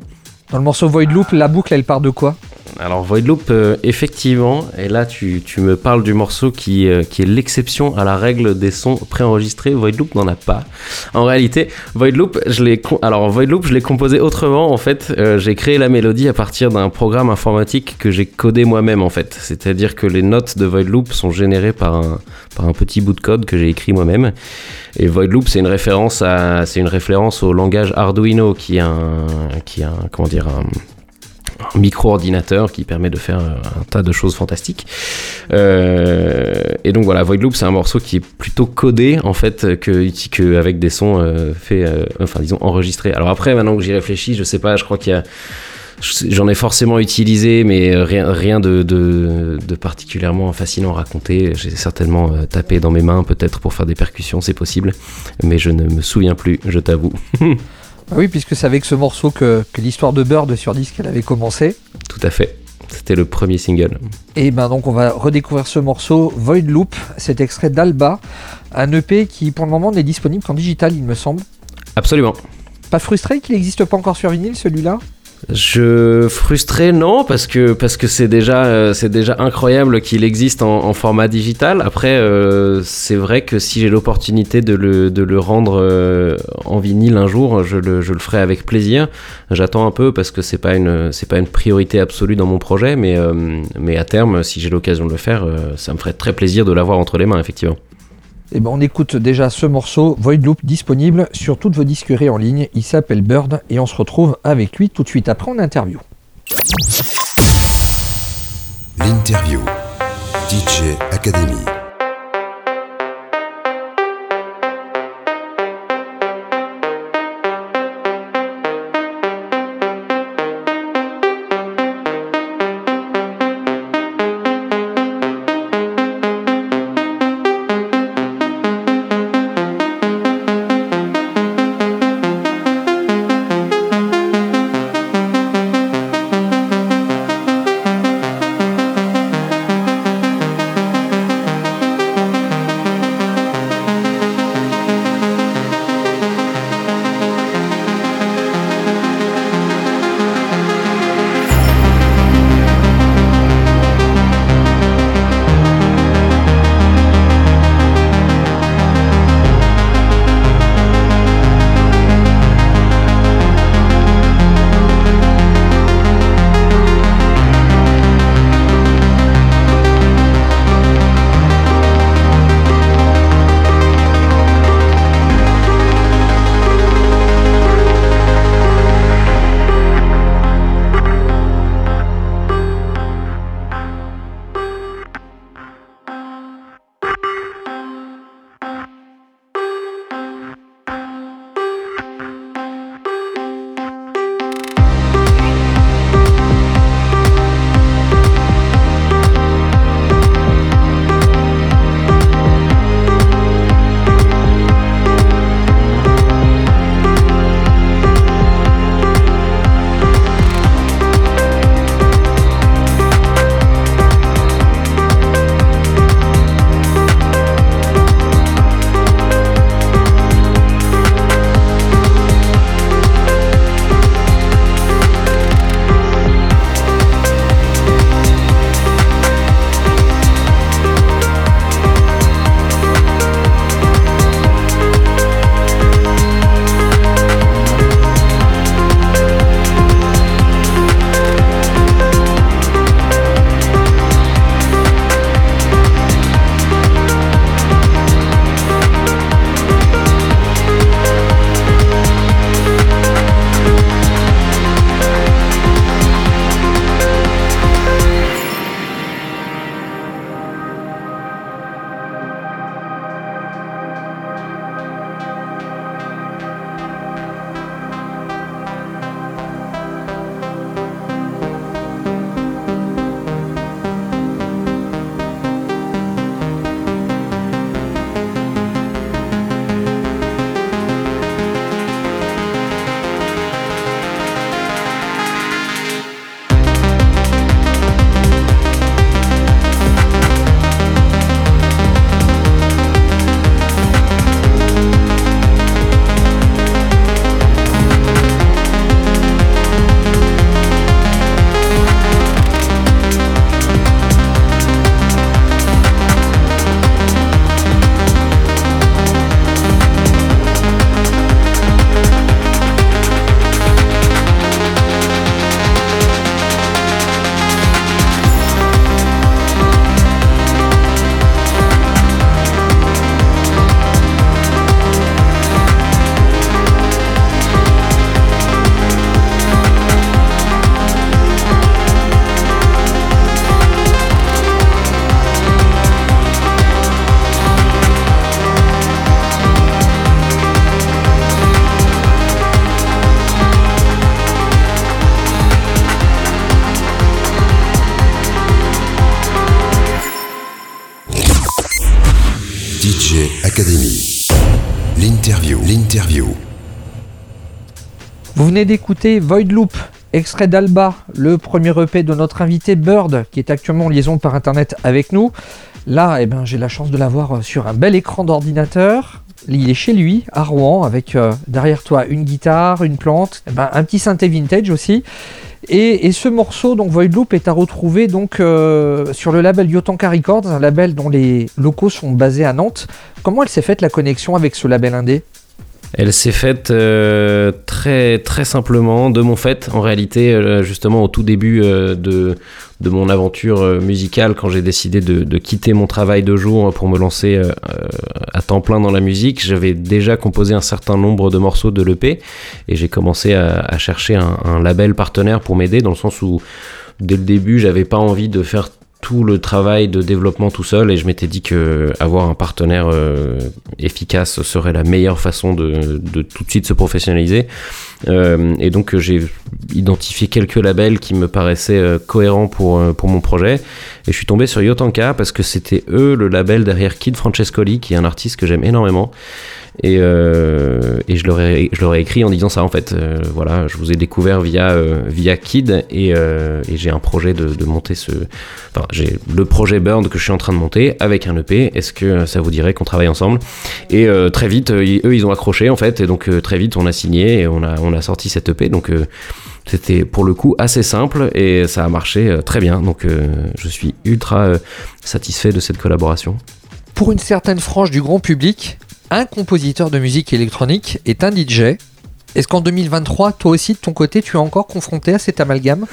Dans le morceau Void Loop, la boucle elle part de quoi? Alors Void Loop, euh, effectivement, et là tu, tu me parles du morceau qui, euh, qui est l'exception à la règle des sons préenregistrés. Void Loop n'en a pas. En réalité, Void Loop, je l'ai alors je l'ai composé autrement. En fait, Euh, j'ai créé la mélodie à partir d'un programme informatique que j'ai codé moi-même. En fait, c'est-à-dire que les notes de Void Loop sont générées par un, par un petit bout de code que j'ai écrit moi-même. Et Void Loop, c'est une référence à, c'est une référence au langage Arduino, qui est un, qui un, comment dire, un, un micro-ordinateur qui permet de faire un tas de choses fantastiques. Euh, et donc voilà, Void Loop, c'est un morceau qui est plutôt codé en fait que, que avec des sons euh, faits, euh, enfin disons enregistrés. Alors après, maintenant que j'y réfléchis, je sais pas, je crois qu'il y a J'en ai forcément utilisé, mais rien, rien de, de, particulièrement fascinant à raconter. J'ai certainement tapé dans mes mains, peut-être pour faire des percussions, c'est possible, mais je ne me souviens plus, je t'avoue. *laughs* Ah Oui, puisque c'est avec ce morceau que, que l'histoire de Bird sur disque elle avait commencé. Tout à fait. C'était le premier single. Et ben donc on va redécouvrir ce morceau Void Loop, cet extrait d'Alba, un EP qui pour le moment n'est disponible qu'en digital il me semble. Absolument. Pas frustré qu'il n'existe pas encore sur vinyle celui-là? Je frustré non parce que parce que c'est déjà euh, c'est déjà incroyable qu'il existe en, en format digital. Après euh, c'est vrai que si j'ai l'opportunité de le, de le rendre euh, en vinyle un jour, je le, je le ferai avec plaisir. J'attends un peu parce que c'est pas une c'est pas une priorité absolue dans mon projet, mais euh, mais à terme si j'ai l'occasion de le faire, euh, ça me ferait très plaisir de l'avoir entre les mains effectivement. Et ben on écoute déjà ce morceau Void Loop disponible sur toutes vos disqueries en ligne. Il s'appelle Bird et on se retrouve avec lui tout de suite après en interview. L'interview. DJ Academy. Venez d'écouter Void Loop, extrait d'Alba, le premier EP de notre invité Bird, qui est actuellement en liaison par internet avec nous. Là, eh ben, j'ai la chance de l'avoir sur un bel écran d'ordinateur. Il est chez lui, à Rouen, avec euh, derrière toi une guitare, une plante, eh ben, un petit synthé vintage aussi. Et, ce morceau, donc Void Loop, est à retrouver donc euh, sur le label Yotanka Records, un label dont les locaux sont basés à Nantes. Comment elle s'est faite la connexion avec ce label indé? Elle s'est faite euh, très très simplement de mon fait en réalité euh, justement au tout début euh, de, de mon aventure musicale quand j'ai décidé de, quitter mon travail de jour pour me lancer à temps plein dans la musique j'avais déjà composé un certain nombre de morceaux de l'EP et j'ai commencé à, chercher un, un label partenaire pour m'aider dans le sens où dès le début j'avais pas envie de faire tout le travail de développement tout seul et je m'étais dit que avoir un partenaire euh, efficace serait la meilleure façon de, tout de suite se professionnaliser. Euh, et donc j'ai identifié quelques labels qui me paraissaient euh, cohérents pour, pour mon projet. Et je suis tombé sur Yotanka parce que c'était eux le label derrière Kid Francescoli, qui est un artiste que j'aime énormément. Et, euh, je, leur ai, écrit en disant ça en fait. Euh, voilà, je vous ai découvert via, euh, via Kid et, j'ai un projet de, monter ce. Enfin, j'ai le projet Burn que je suis en train de monter avec un EP. Est-ce que ça vous dirait qu'on travaille ensemble? Et très vite, eux ils ont accroché en fait. Et donc très vite, on a signé et on a, on a sorti cet EP. Donc c'était pour le coup assez simple et ça a marché très bien. Donc je suis ultra satisfait de cette collaboration. Pour une certaine frange du grand public, un compositeur de musique électronique est un DJ. Est-ce qu'en 2023, toi aussi, de ton côté, tu es encore confronté à cet amalgame?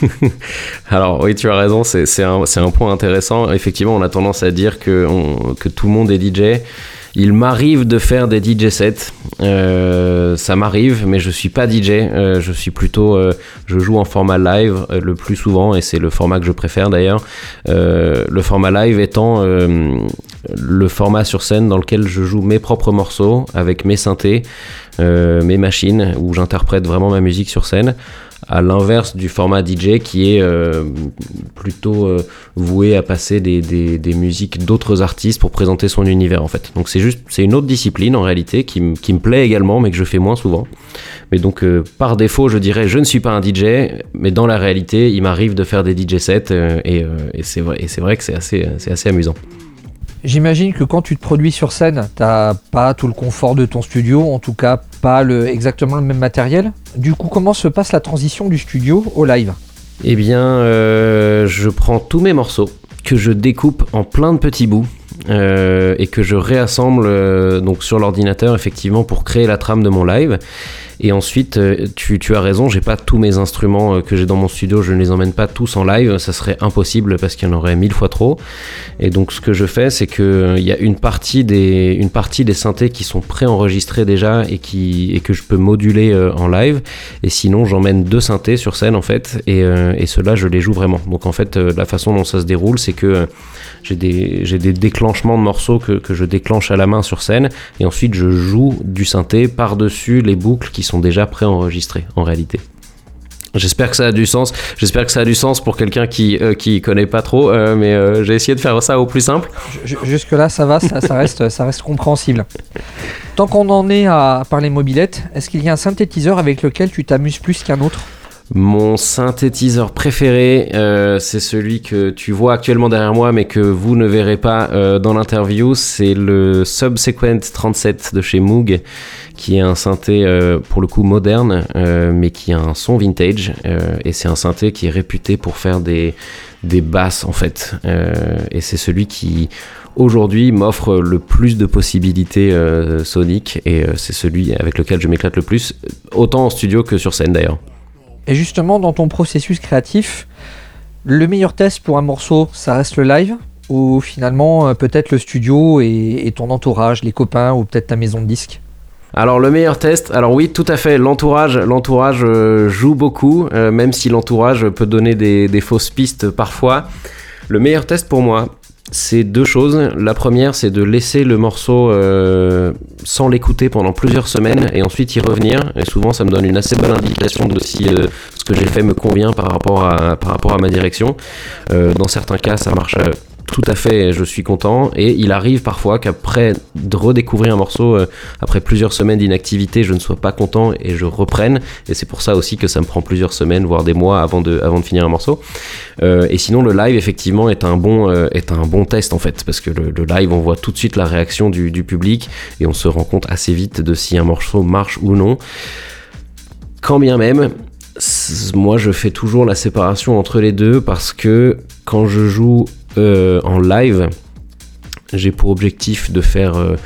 *laughs* Alors oui, tu as raison, c'est un, point intéressant. Effectivement, on a tendance à dire que, que tout le monde est DJ. Il m'arrive de faire des DJ sets, euh, ça m'arrive, mais je suis pas DJ. Euh, je suis plutôt, euh, je joue en format live le plus souvent, et c'est le format que je préfère d'ailleurs. le format live étant le format sur scène dans lequel je joue mes propres morceaux avec mes synthés, mes machines, où j'interprète vraiment ma musique sur scène à l'inverse du format DJ qui est euh, plutôt euh, voué à passer des, musiques d'autres artistes pour présenter son univers en fait. Donc c'est juste, c'est une autre discipline en réalité qui, me plaît également mais que je fais moins souvent. Mais donc euh, par défaut je dirais je ne suis pas un DJ mais dans la réalité il m'arrive de faire des DJ sets et, c'est vrai, vrai que c'est assez, c'est assez amusant. J'imagine que quand tu te produis sur scène, t'as pas tout le confort de ton studio, en tout cas pas exactement le même matériel. Du coup, comment se passe la transition du studio au live? Eh bien, euh, je prends tous mes morceaux que je découpe en plein de petits bouts. Euh, et que je réassemble euh, donc sur l'ordinateur effectivement pour créer la trame de mon live et ensuite, euh, tu, as raison, j'ai pas tous mes instruments que j'ai dans mon studio, je ne les emmène pas tous en live, ça serait impossible parce qu'il y en aurait mille fois trop. Et donc, ce que je fais, c'est qu'il y a une partie des, une partie des synthés qui sont préenregistrés déjà et, qui, et que je peux moduler en live. Et sinon, j'emmène deux synthés sur scène en fait, et, et ceux-là, je les joue vraiment. Donc, en fait, la façon dont ça se déroule, c'est que j'ai des, des, déclenchements de morceaux que, que, je déclenche à la main sur scène et ensuite je joue du synthé par-dessus les boucles qui sont déjà préenregistrées en réalité. J'espère que ça a du sens. J'espère que ça a du sens pour quelqu'un qui euh, qui connaît pas trop, euh, mais euh, j'ai essayé de faire ça au plus simple. Jusque là, ça va, ça, ça, reste ça reste compréhensible. Tant qu'on en est à parler mobilette, est-ce qu'il y a un synthétiseur avec lequel tu t'amuses plus qu'un autre? Mon synthétiseur préféré, euh, c'est celui que tu vois actuellement derrière moi, mais que vous ne verrez pas euh, dans l'interview. C'est le Subsequent 37 de chez Moog, qui est un synthé euh, pour le coup moderne, mais qui a un son vintage. et c'est un synthé qui est réputé pour faire des, des basses en fait. et c'est celui qui aujourd'hui m'offre le plus de possibilités soniques, et c'est celui avec lequel je m'éclate le plus, autant en studio que sur scène d'ailleurs. Et justement, dans ton processus créatif, le meilleur test pour un morceau, ça reste le live ou finalement euh, peut-être le studio et, ton entourage, les copains ou peut-être ta maison de disques? Alors le meilleur test, alors oui tout à fait, l'entourage, euh, joue beaucoup, euh, même si l'entourage peut donner des, fausses pistes parfois. Le meilleur test pour moi, c'est deux choses. La première, c'est de laisser le morceau euh, sans l'écouter pendant plusieurs semaines et ensuite y revenir. Et souvent, ça me donne une assez bonne indication de si euh, ce que j'ai fait me convient par rapport à, par rapport à ma direction. Euh, dans certains cas, ça marche tout à fait, je suis content. Et il arrive parfois qu'après de redécouvrir un morceau, euh, après plusieurs semaines d'inactivité, je ne sois pas content et je reprenne. Et c'est pour ça aussi que ça me prend plusieurs semaines, voire des mois avant de, finir un morceau. Euh, et sinon, le live, effectivement, est un bon, euh, est un bon test, en fait. Parce que le, live, on voit tout de suite la réaction du, public et on se rend compte assez vite de si un morceau marche ou non. Quand bien même, moi je fais toujours la séparation entre les deux parce que quand je joue en live, j'ai pour objectif de faire euh,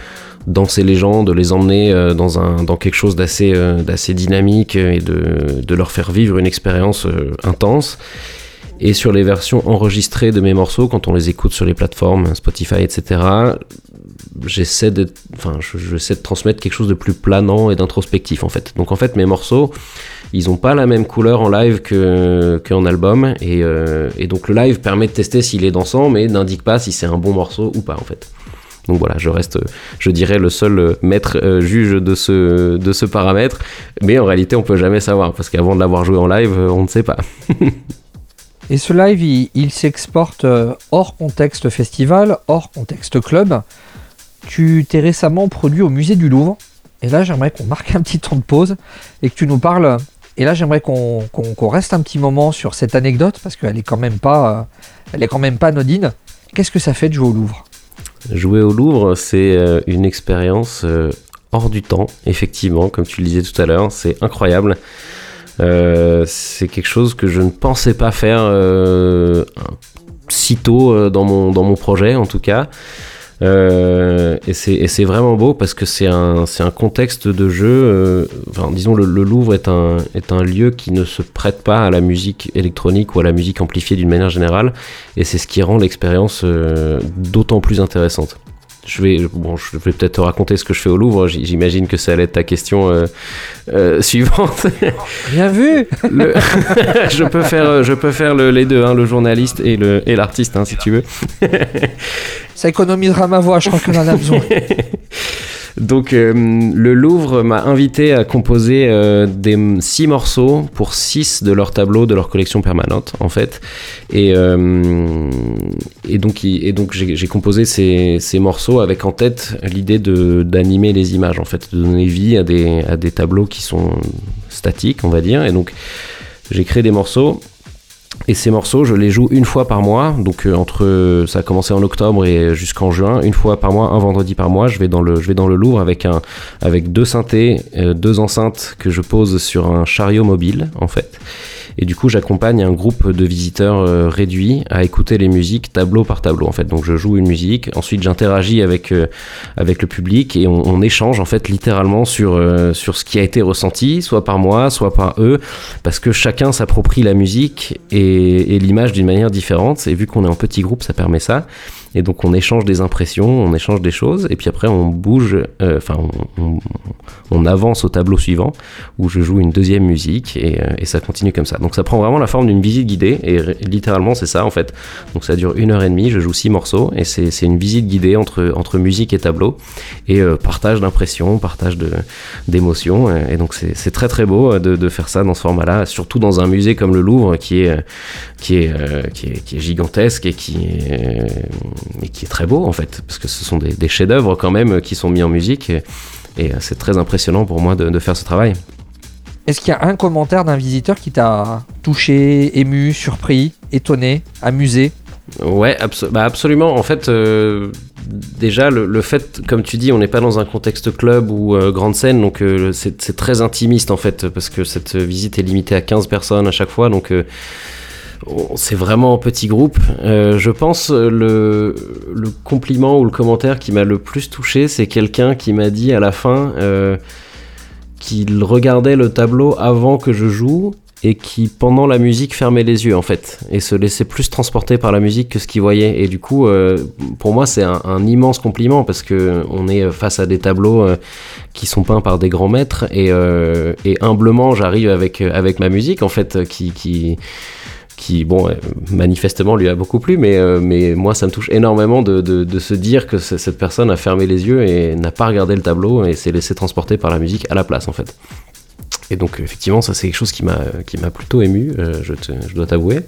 danser les gens, de les emmener euh, dans, un, dans quelque chose d'assez d'assez dynamique et de, de, leur faire vivre une expérience intense. Et sur les versions enregistrées de mes morceaux, quand on les écoute sur les plateformes Spotify, etc., j'essaie de, enfin, j'essaie de transmettre quelque chose de plus planant et d'introspectif en fait. Donc en fait, mes morceaux, ils ont pas la même couleur en live que qu'en album et, euh, et, donc le live permet de tester s'il est dansant mais n'indique pas si c'est un bon morceau ou pas en fait. Donc voilà, je reste, je dirais, le seul maître euh, juge de ce, de ce paramètre, mais en réalité on peut jamais savoir parce qu'avant de l'avoir joué en live, euh, on ne sait pas. *laughs* et ce live, il s'exporte hors contexte festival, hors contexte club. Tu t'es récemment produit au musée du Louvre. Et là, j'aimerais qu'on marque un petit temps de pause et que tu nous parles et là, j'aimerais qu'on reste un petit moment sur cette anecdote parce qu'elle est quand même pas, euh, elle est quand même pas anodine. Qu'est-ce que ça fait de jouer au Louvre? Jouer au Louvre, c'est euh, une expérience euh, hors du temps, effectivement, comme tu le disais tout à l'heure, c'est incroyable. c'est quelque chose que je ne pensais pas faire si tôt dans mon, dans mon projet, en tout cas. Euh, et c'est vraiment beau parce que c'est un, un contexte de jeu. Euh, enfin, disons, le, Louvre est un, est un lieu qui ne se prête pas à la musique électronique ou à la musique amplifiée d'une manière générale. Et c'est ce qui rend l'expérience euh, d'autant plus intéressante. Je vais, bon, je vais peut-être te raconter ce que je fais au Louvre. J'imagine que ça allait être ta question euh, euh, *laughs* suivante. Bien vu. *laughs* je peux faire, je peux faire les deux, hein, le journaliste et le et l'artiste, hein, si tu veux. ça économisera ma voix. Je crois qu'on en a besoin. *laughs* Donc euh, le Louvre m'a invité à composer euh, des six morceaux pour six de leurs tableaux de leur collection permanente en fait. Et, euh, donc, j'ai composé ces, ces, morceaux avec en tête l'idée d'animer les images en fait, de donner vie à des, à des tableaux qui sont statiques on va dire. Et donc j'ai créé des morceaux et ces morceaux, je les joue une fois par mois. Donc euh, entre ça a commencé en octobre et jusqu'en juin, une fois par mois, un vendredi par mois, je vais dans le je vais dans le Louvre avec un avec deux synthés, euh, deux enceintes que je pose sur un chariot mobile en fait. Et du coup, j'accompagne un groupe de visiteurs euh, réduits à écouter les musiques tableau par tableau. En fait, donc je joue une musique, ensuite j'interagis avec euh, avec le public et on, on, échange en fait littéralement sur euh, sur ce qui a été ressenti, soit par moi, soit par eux, parce que chacun s'approprie la musique et, et l'image d'une manière différente. Et vu qu'on est en petit groupe, ça permet ça. Et donc on échange des impressions, on échange des choses, et puis après on bouge, euh, enfin on, on, avance au tableau suivant où je joue une deuxième musique et, euh, et, ça continue comme ça. Donc ça prend vraiment la forme d'une visite guidée et littéralement c'est ça en fait. Donc ça dure une heure et demie, je joue six morceaux et c'est une visite guidée entre, entre musique et tableau et euh, partage d'impressions, partage d'émotions et donc c'est très très beau de, de, faire ça dans ce format-là, surtout dans un musée comme le Louvre qui est, qui est, qui est, qui est gigantesque et qui est mais qui est très beau en fait, parce que ce sont des, chefs-d'œuvre quand même qui sont mis en musique, et, euh, c'est très impressionnant pour moi de, faire ce travail. Est-ce qu'il y a un commentaire d'un visiteur qui t'a touché, ému, surpris, étonné, amusé? Ouais, bah, absolument. En fait, euh, déjà, le, fait, comme tu dis, on n'est pas dans un contexte club ou euh, grande scène, donc c'est très intimiste en fait, parce que cette visite est limitée à 15 personnes à chaque fois, donc c'est vraiment un petit groupe. Euh, je pense le, le, compliment ou le commentaire qui m'a le plus touché, c'est quelqu'un qui m'a dit à la fin euh, qu'il regardait le tableau avant que je joue et qui pendant la musique fermait les yeux en fait et se laissait plus transporter par la musique que ce qu'il voyait et du coup euh, pour moi c'est un, immense compliment parce que on est face à des tableaux euh, qui sont peints par des grands maîtres et, euh, humblement j'arrive avec avec ma musique en fait qui qui, bon, euh, manifestement lui a beaucoup plu, mais, euh, mais moi ça me touche énormément de, de, se dire que cette personne a fermé les yeux et n'a pas regardé le tableau et s'est laissé transporter par la musique à la place en fait. Et donc effectivement ça c'est quelque chose qui m'a plutôt ému, euh, je, je, dois t'avouer.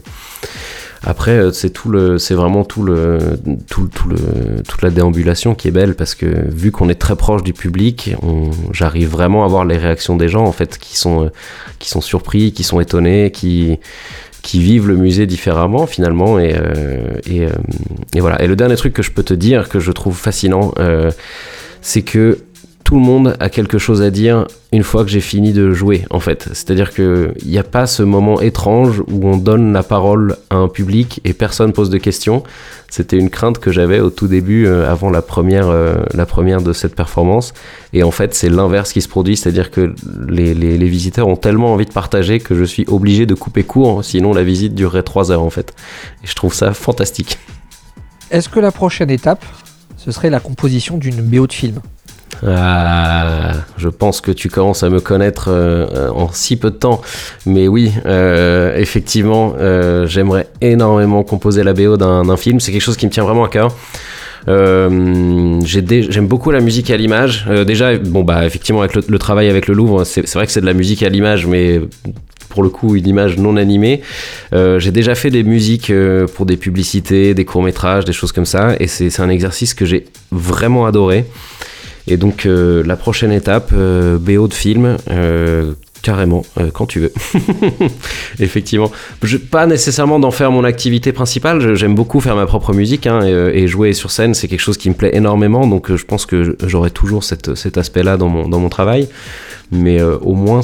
Après, c'est tout le, c'est vraiment tout le, tout, tout le, toute la déambulation qui est belle parce que vu qu'on est très proche du public, j'arrive vraiment à voir les réactions des gens en fait qui sont, qui sont surpris, qui sont étonnés, qui, qui vivent le musée différemment finalement et, et, et, voilà. Et le dernier truc que je peux te dire que je trouve fascinant, c'est que tout le monde a quelque chose à dire une fois que j'ai fini de jouer, en fait. C'est-à-dire qu'il n'y a pas ce moment étrange où on donne la parole à un public et personne pose de questions. C'était une crainte que j'avais au tout début, euh, avant la première, euh, la première de cette performance. Et en fait, c'est l'inverse qui se produit, c'est-à-dire que les, visiteurs ont tellement envie de partager que je suis obligé de couper court, sinon la visite durerait trois heures, en fait. Et je trouve ça fantastique. Est-ce que la prochaine étape, ce serait la composition d'une BO de film? Ah, je pense que tu commences à me connaître euh, en si peu de temps. Mais oui, euh, effectivement, euh, j'aimerais énormément composer la BO d'un film. C'est quelque chose qui me tient vraiment à cœur. j'aime beaucoup la musique à l'image. déjà, bon bah effectivement avec le, travail avec le Louvre, c'est vrai que c'est de la musique à l'image, mais pour le coup une image non animée. j'ai déjà fait des musiques pour des publicités, des courts métrages, des choses comme ça, et c'est un exercice que j'ai vraiment adoré. Et donc euh, la prochaine étape, euh, BO de film, euh, carrément, quand tu veux. *laughs* Effectivement. Je, pas nécessairement d'en faire mon activité principale, j'aime beaucoup faire ma propre musique hein, et, jouer sur scène, c'est quelque chose qui me plaît énormément, donc je pense que j'aurai toujours cet aspect-là dans mon, travail. Mais au, moins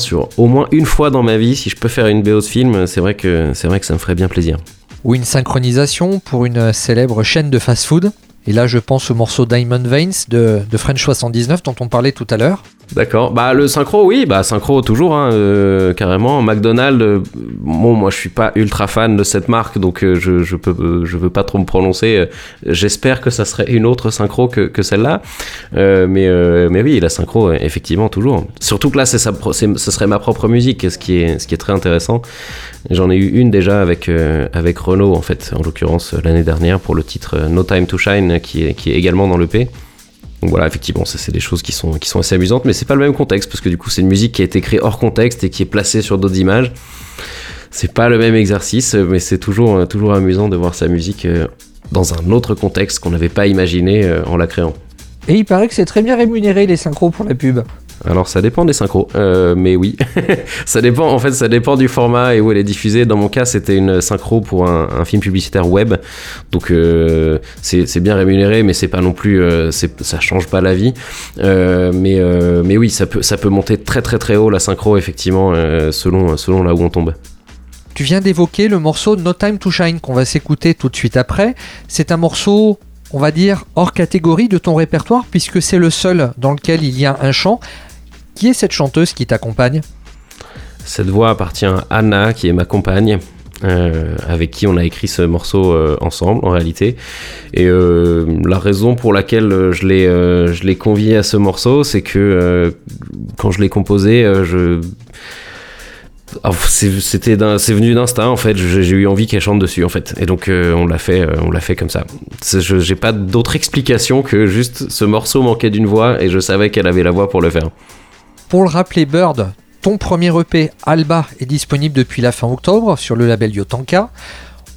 une fois dans ma vie, si je peux faire une BO de film, c'est vrai, vrai que ça me ferait bien plaisir. Ou une synchronisation pour une célèbre chaîne de fast-food et là, je pense au morceau Diamond Veins de, French 79 dont on parlait tout à l'heure. D'accord. Bah le synchro, oui, bah synchro toujours, hein, euh, carrément. McDonald's, euh, bon, moi je suis pas ultra fan de cette marque, donc euh, je je peux je veux pas trop me prononcer. J'espère que ça serait une autre synchro que, que celle-là, mais mais oui, la synchro, effectivement toujours. Surtout que là, c'est ce serait ma propre musique, ce qui est ce qui est très intéressant. J'en ai eu une déjà avec avec Renault en fait, en l'occurrence l'année dernière pour le titre No Time to Shine, qui est qui est également dans le P. Donc voilà, effectivement, c'est des choses qui sont, assez amusantes, mais c'est pas le même contexte parce que du coup c'est une musique qui a été créée hors contexte et qui est placée sur d'autres images. C'est pas le même exercice, mais c'est toujours, toujours amusant de voir sa musique euh, dans un autre contexte qu'on n'avait pas imaginé euh, en la créant. Et il paraît que c'est très bien rémunéré les synchros pour la pub. Alors ça dépend des synchros, euh, mais oui, *laughs* ça dépend. En fait, ça dépend du format et où elle est diffusée. Dans mon cas, c'était une synchro pour un, film publicitaire web, donc euh, c'est bien rémunéré, mais c'est pas non plus, euh, ça change pas la vie. mais oui, ça peut monter très très très haut la synchro effectivement selon là où on tombe. Tu viens d'évoquer le morceau No Time to Shine qu'on va s'écouter tout de suite après. C'est un morceau on va dire, hors catégorie de ton répertoire, puisque c'est le seul dans lequel il y a un chant. Qui est cette chanteuse qui t'accompagne Cette voix appartient à Anna, qui est ma compagne. Euh, avec qui on a écrit ce morceau euh, ensemble en réalité. Et euh, la raison pour laquelle je l'ai je l'ai convié à ce morceau, c'est que quand je l'ai composé, je c'était c'est venu d'instinct en fait j'ai eu envie qu'elle chante dessus en fait et donc on l'a fait on l'a fait comme ça j'ai pas d'autre explication que juste ce morceau manquait d'une voix et je savais qu'elle avait la voix pour le faire pour le rappeler, Bird, ton premier EP Alba est disponible depuis la fin octobre sur le label Yotanka.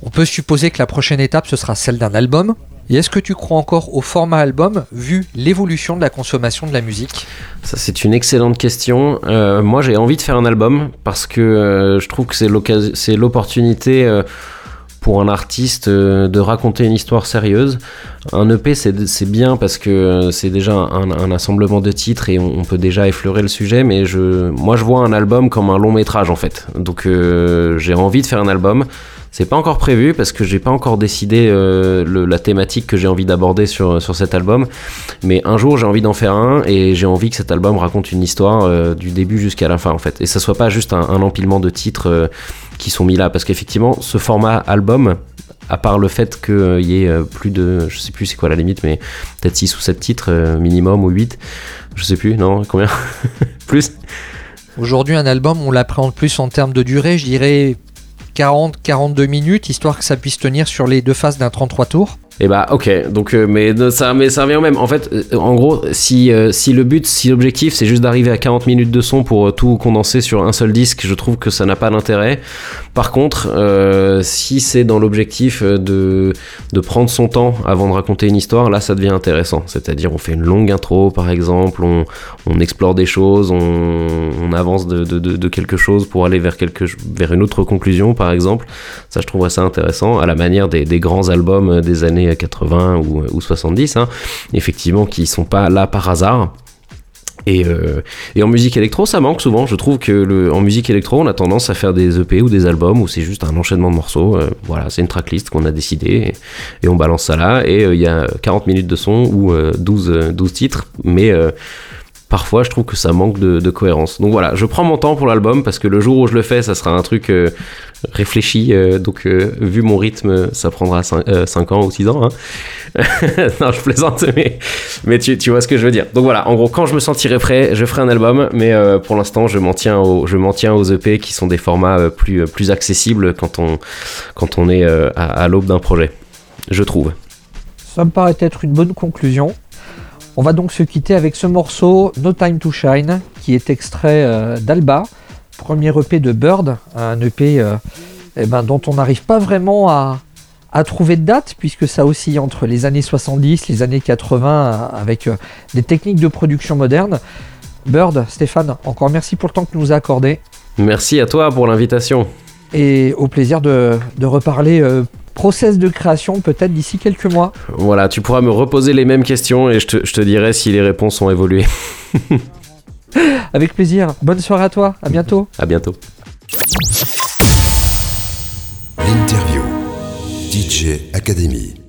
On peut supposer que la prochaine étape ce sera celle d'un album. Et est-ce que tu crois encore au format album vu l'évolution de la consommation de la musique? Ça c'est une excellente question. Euh, moi j'ai envie de faire un album parce que euh, je trouve que c'est l'opportunité euh, pour un artiste euh, de raconter une histoire sérieuse. Un EP, c'est bien parce que euh, c'est déjà un, assemblement de titres et on, peut déjà effleurer le sujet, mais je, moi je vois un album comme un long métrage en fait. Donc euh, j'ai envie de faire un album. C'est pas encore prévu parce que j'ai pas encore décidé la thématique que j'ai envie d'aborder sur, sur cet album. Mais un jour j'ai envie d'en faire un et j'ai envie que cet album raconte une histoire du début jusqu'à la fin en fait. Et ça soit pas juste un, un empilement de titres qui sont mis là. Parce qu'effectivement, ce format album, à part le fait qu'il y ait euh, plus de, je sais plus c'est quoi la limite, mais peut-être 6 ou 7 titres euh, minimum ou 8, je sais plus, non, combien? *laughs* Plus? Aujourd'hui, un album, on l'appréhende plus en termes de durée, je dirais 40-42 minutes, histoire que ça puisse tenir sur les deux phases d'un 33 tours. Et bah ok, donc euh, mais ça mais ça revient au même. En fait, euh, en gros, si euh, si le but, si l'objectif c'est juste d'arriver à 40 minutes de son pour tout condenser sur un seul disque, je trouve que ça n'a pas d'intérêt. Par contre, si c'est dans l'objectif de de prendre son temps avant de raconter une histoire, là ça devient intéressant. C'est-à-dire on fait une longue intro par exemple, on, on explore des choses, on, avance de, de, quelque chose pour aller vers quelque vers une autre conclusion par exemple. Ça je trouve ça intéressant à la manière des grands albums des années 80 ou, ou 70, hein, effectivement, qui sont pas là par hasard. Et, euh, et, en musique électro, ça manque souvent. Je trouve que en musique électro, on a tendance à faire des EP ou des albums où c'est juste un enchaînement de morceaux. Euh, voilà, c'est une tracklist qu'on a décidé et, on balance ça là. Et euh, il y a 40 minutes de son ou 12, 12 titres, mais parfois je trouve que ça manque de, cohérence. Donc voilà, je prends mon temps pour l'album parce que le jour où je le fais, ça sera un truc réfléchi. Euh, donc, euh, vu mon rythme, ça prendra 5, euh, ans ou 6 ans. Hein. *laughs* non, je plaisante, mais, tu, vois ce que je veux dire. Donc voilà, en gros, quand je me sentirai prêt, je ferai un album, mais pour l'instant, je m'en tiens, aux, EP qui sont des formats plus, accessibles quand on, est à l'aube d'un projet, je trouve. Ça me paraît être une bonne conclusion. On va donc se quitter avec ce morceau No Time to Shine, qui est extrait d'Alba premier EP de Bird, un EP euh, eh ben, dont on n'arrive pas vraiment à, trouver de date, puisque ça oscille entre les années 70, les années 80, euh, avec euh, des techniques de production modernes. Bird, Stéphane, encore merci pour le temps que tu nous as accordé. Merci à toi pour l'invitation. Et au plaisir de, reparler process de création peut-être d'ici quelques mois. Voilà, tu pourras me reposer les mêmes questions et je te, je te dirai si les réponses ont évolué. *laughs* Avec plaisir. Bonne soirée à toi. À bientôt. À bientôt. L'interview. DJ Academy.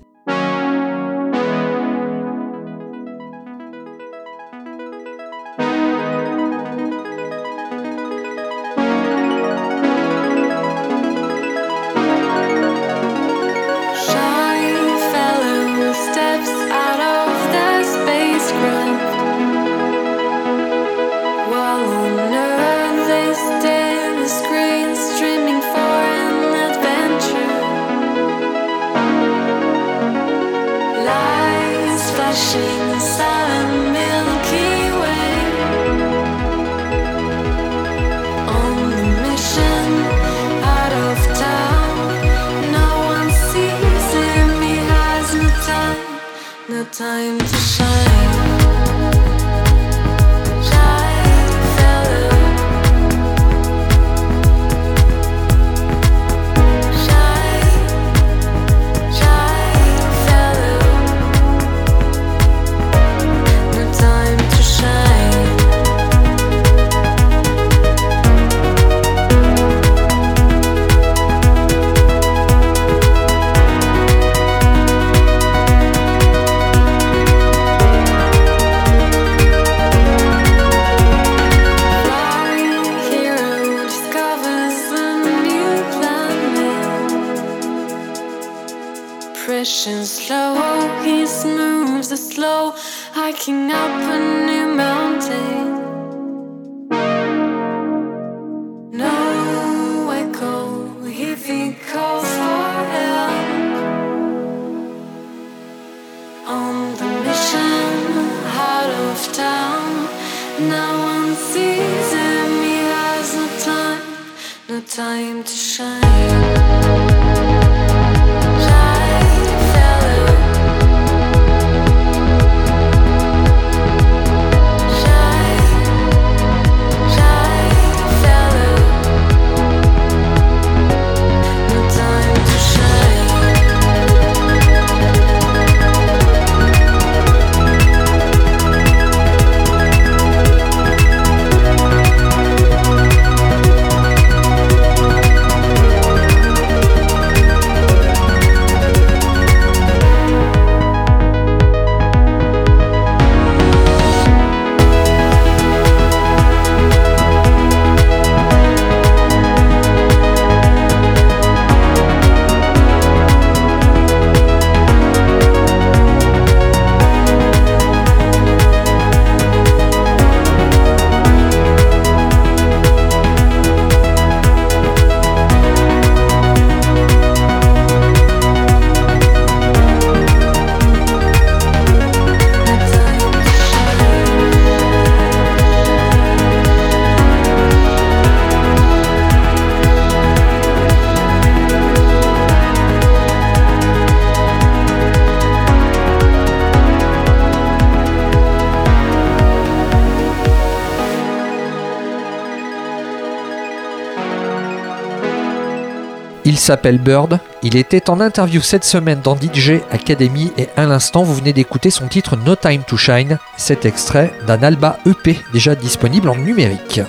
Il s'appelle Bird, il était en interview cette semaine dans DJ Academy et à l'instant vous venez d'écouter son titre No Time to Shine, cet extrait d'un Alba EP déjà disponible en numérique.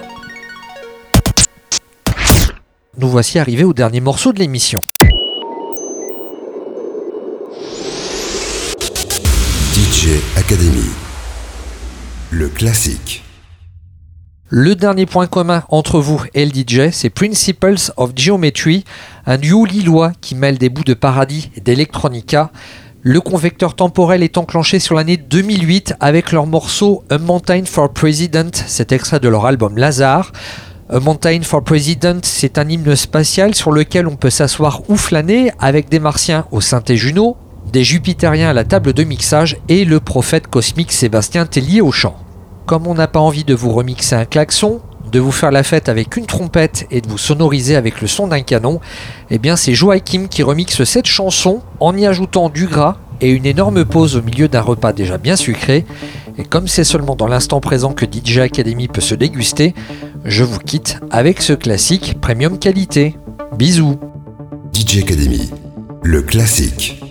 Nous voici arrivés au dernier morceau de l'émission. DJ Academy. Le classique. Le dernier point commun entre vous et le DJ, c'est Principles of Geometry, un duo lillois qui mêle des bouts de paradis et d'electronica. Le convecteur temporel est enclenché sur l'année 2008 avec leur morceau A Mountain for President, cet extrait de leur album Lazare. A Mountain for President, c'est un hymne spatial sur lequel on peut s'asseoir ou flâner avec des martiens au synthé Juno, des jupitériens à la table de mixage et le prophète cosmique Sébastien Tellier au chant. Comme on n'a pas envie de vous remixer un klaxon, de vous faire la fête avec une trompette et de vous sonoriser avec le son d'un canon, eh bien c'est Joachim qui remixe cette chanson en y ajoutant du gras et une énorme pause au milieu d'un repas déjà bien sucré. Et comme c'est seulement dans l'instant présent que DJ Academy peut se déguster, je vous quitte avec ce classique premium qualité. Bisous DJ Academy, le classique.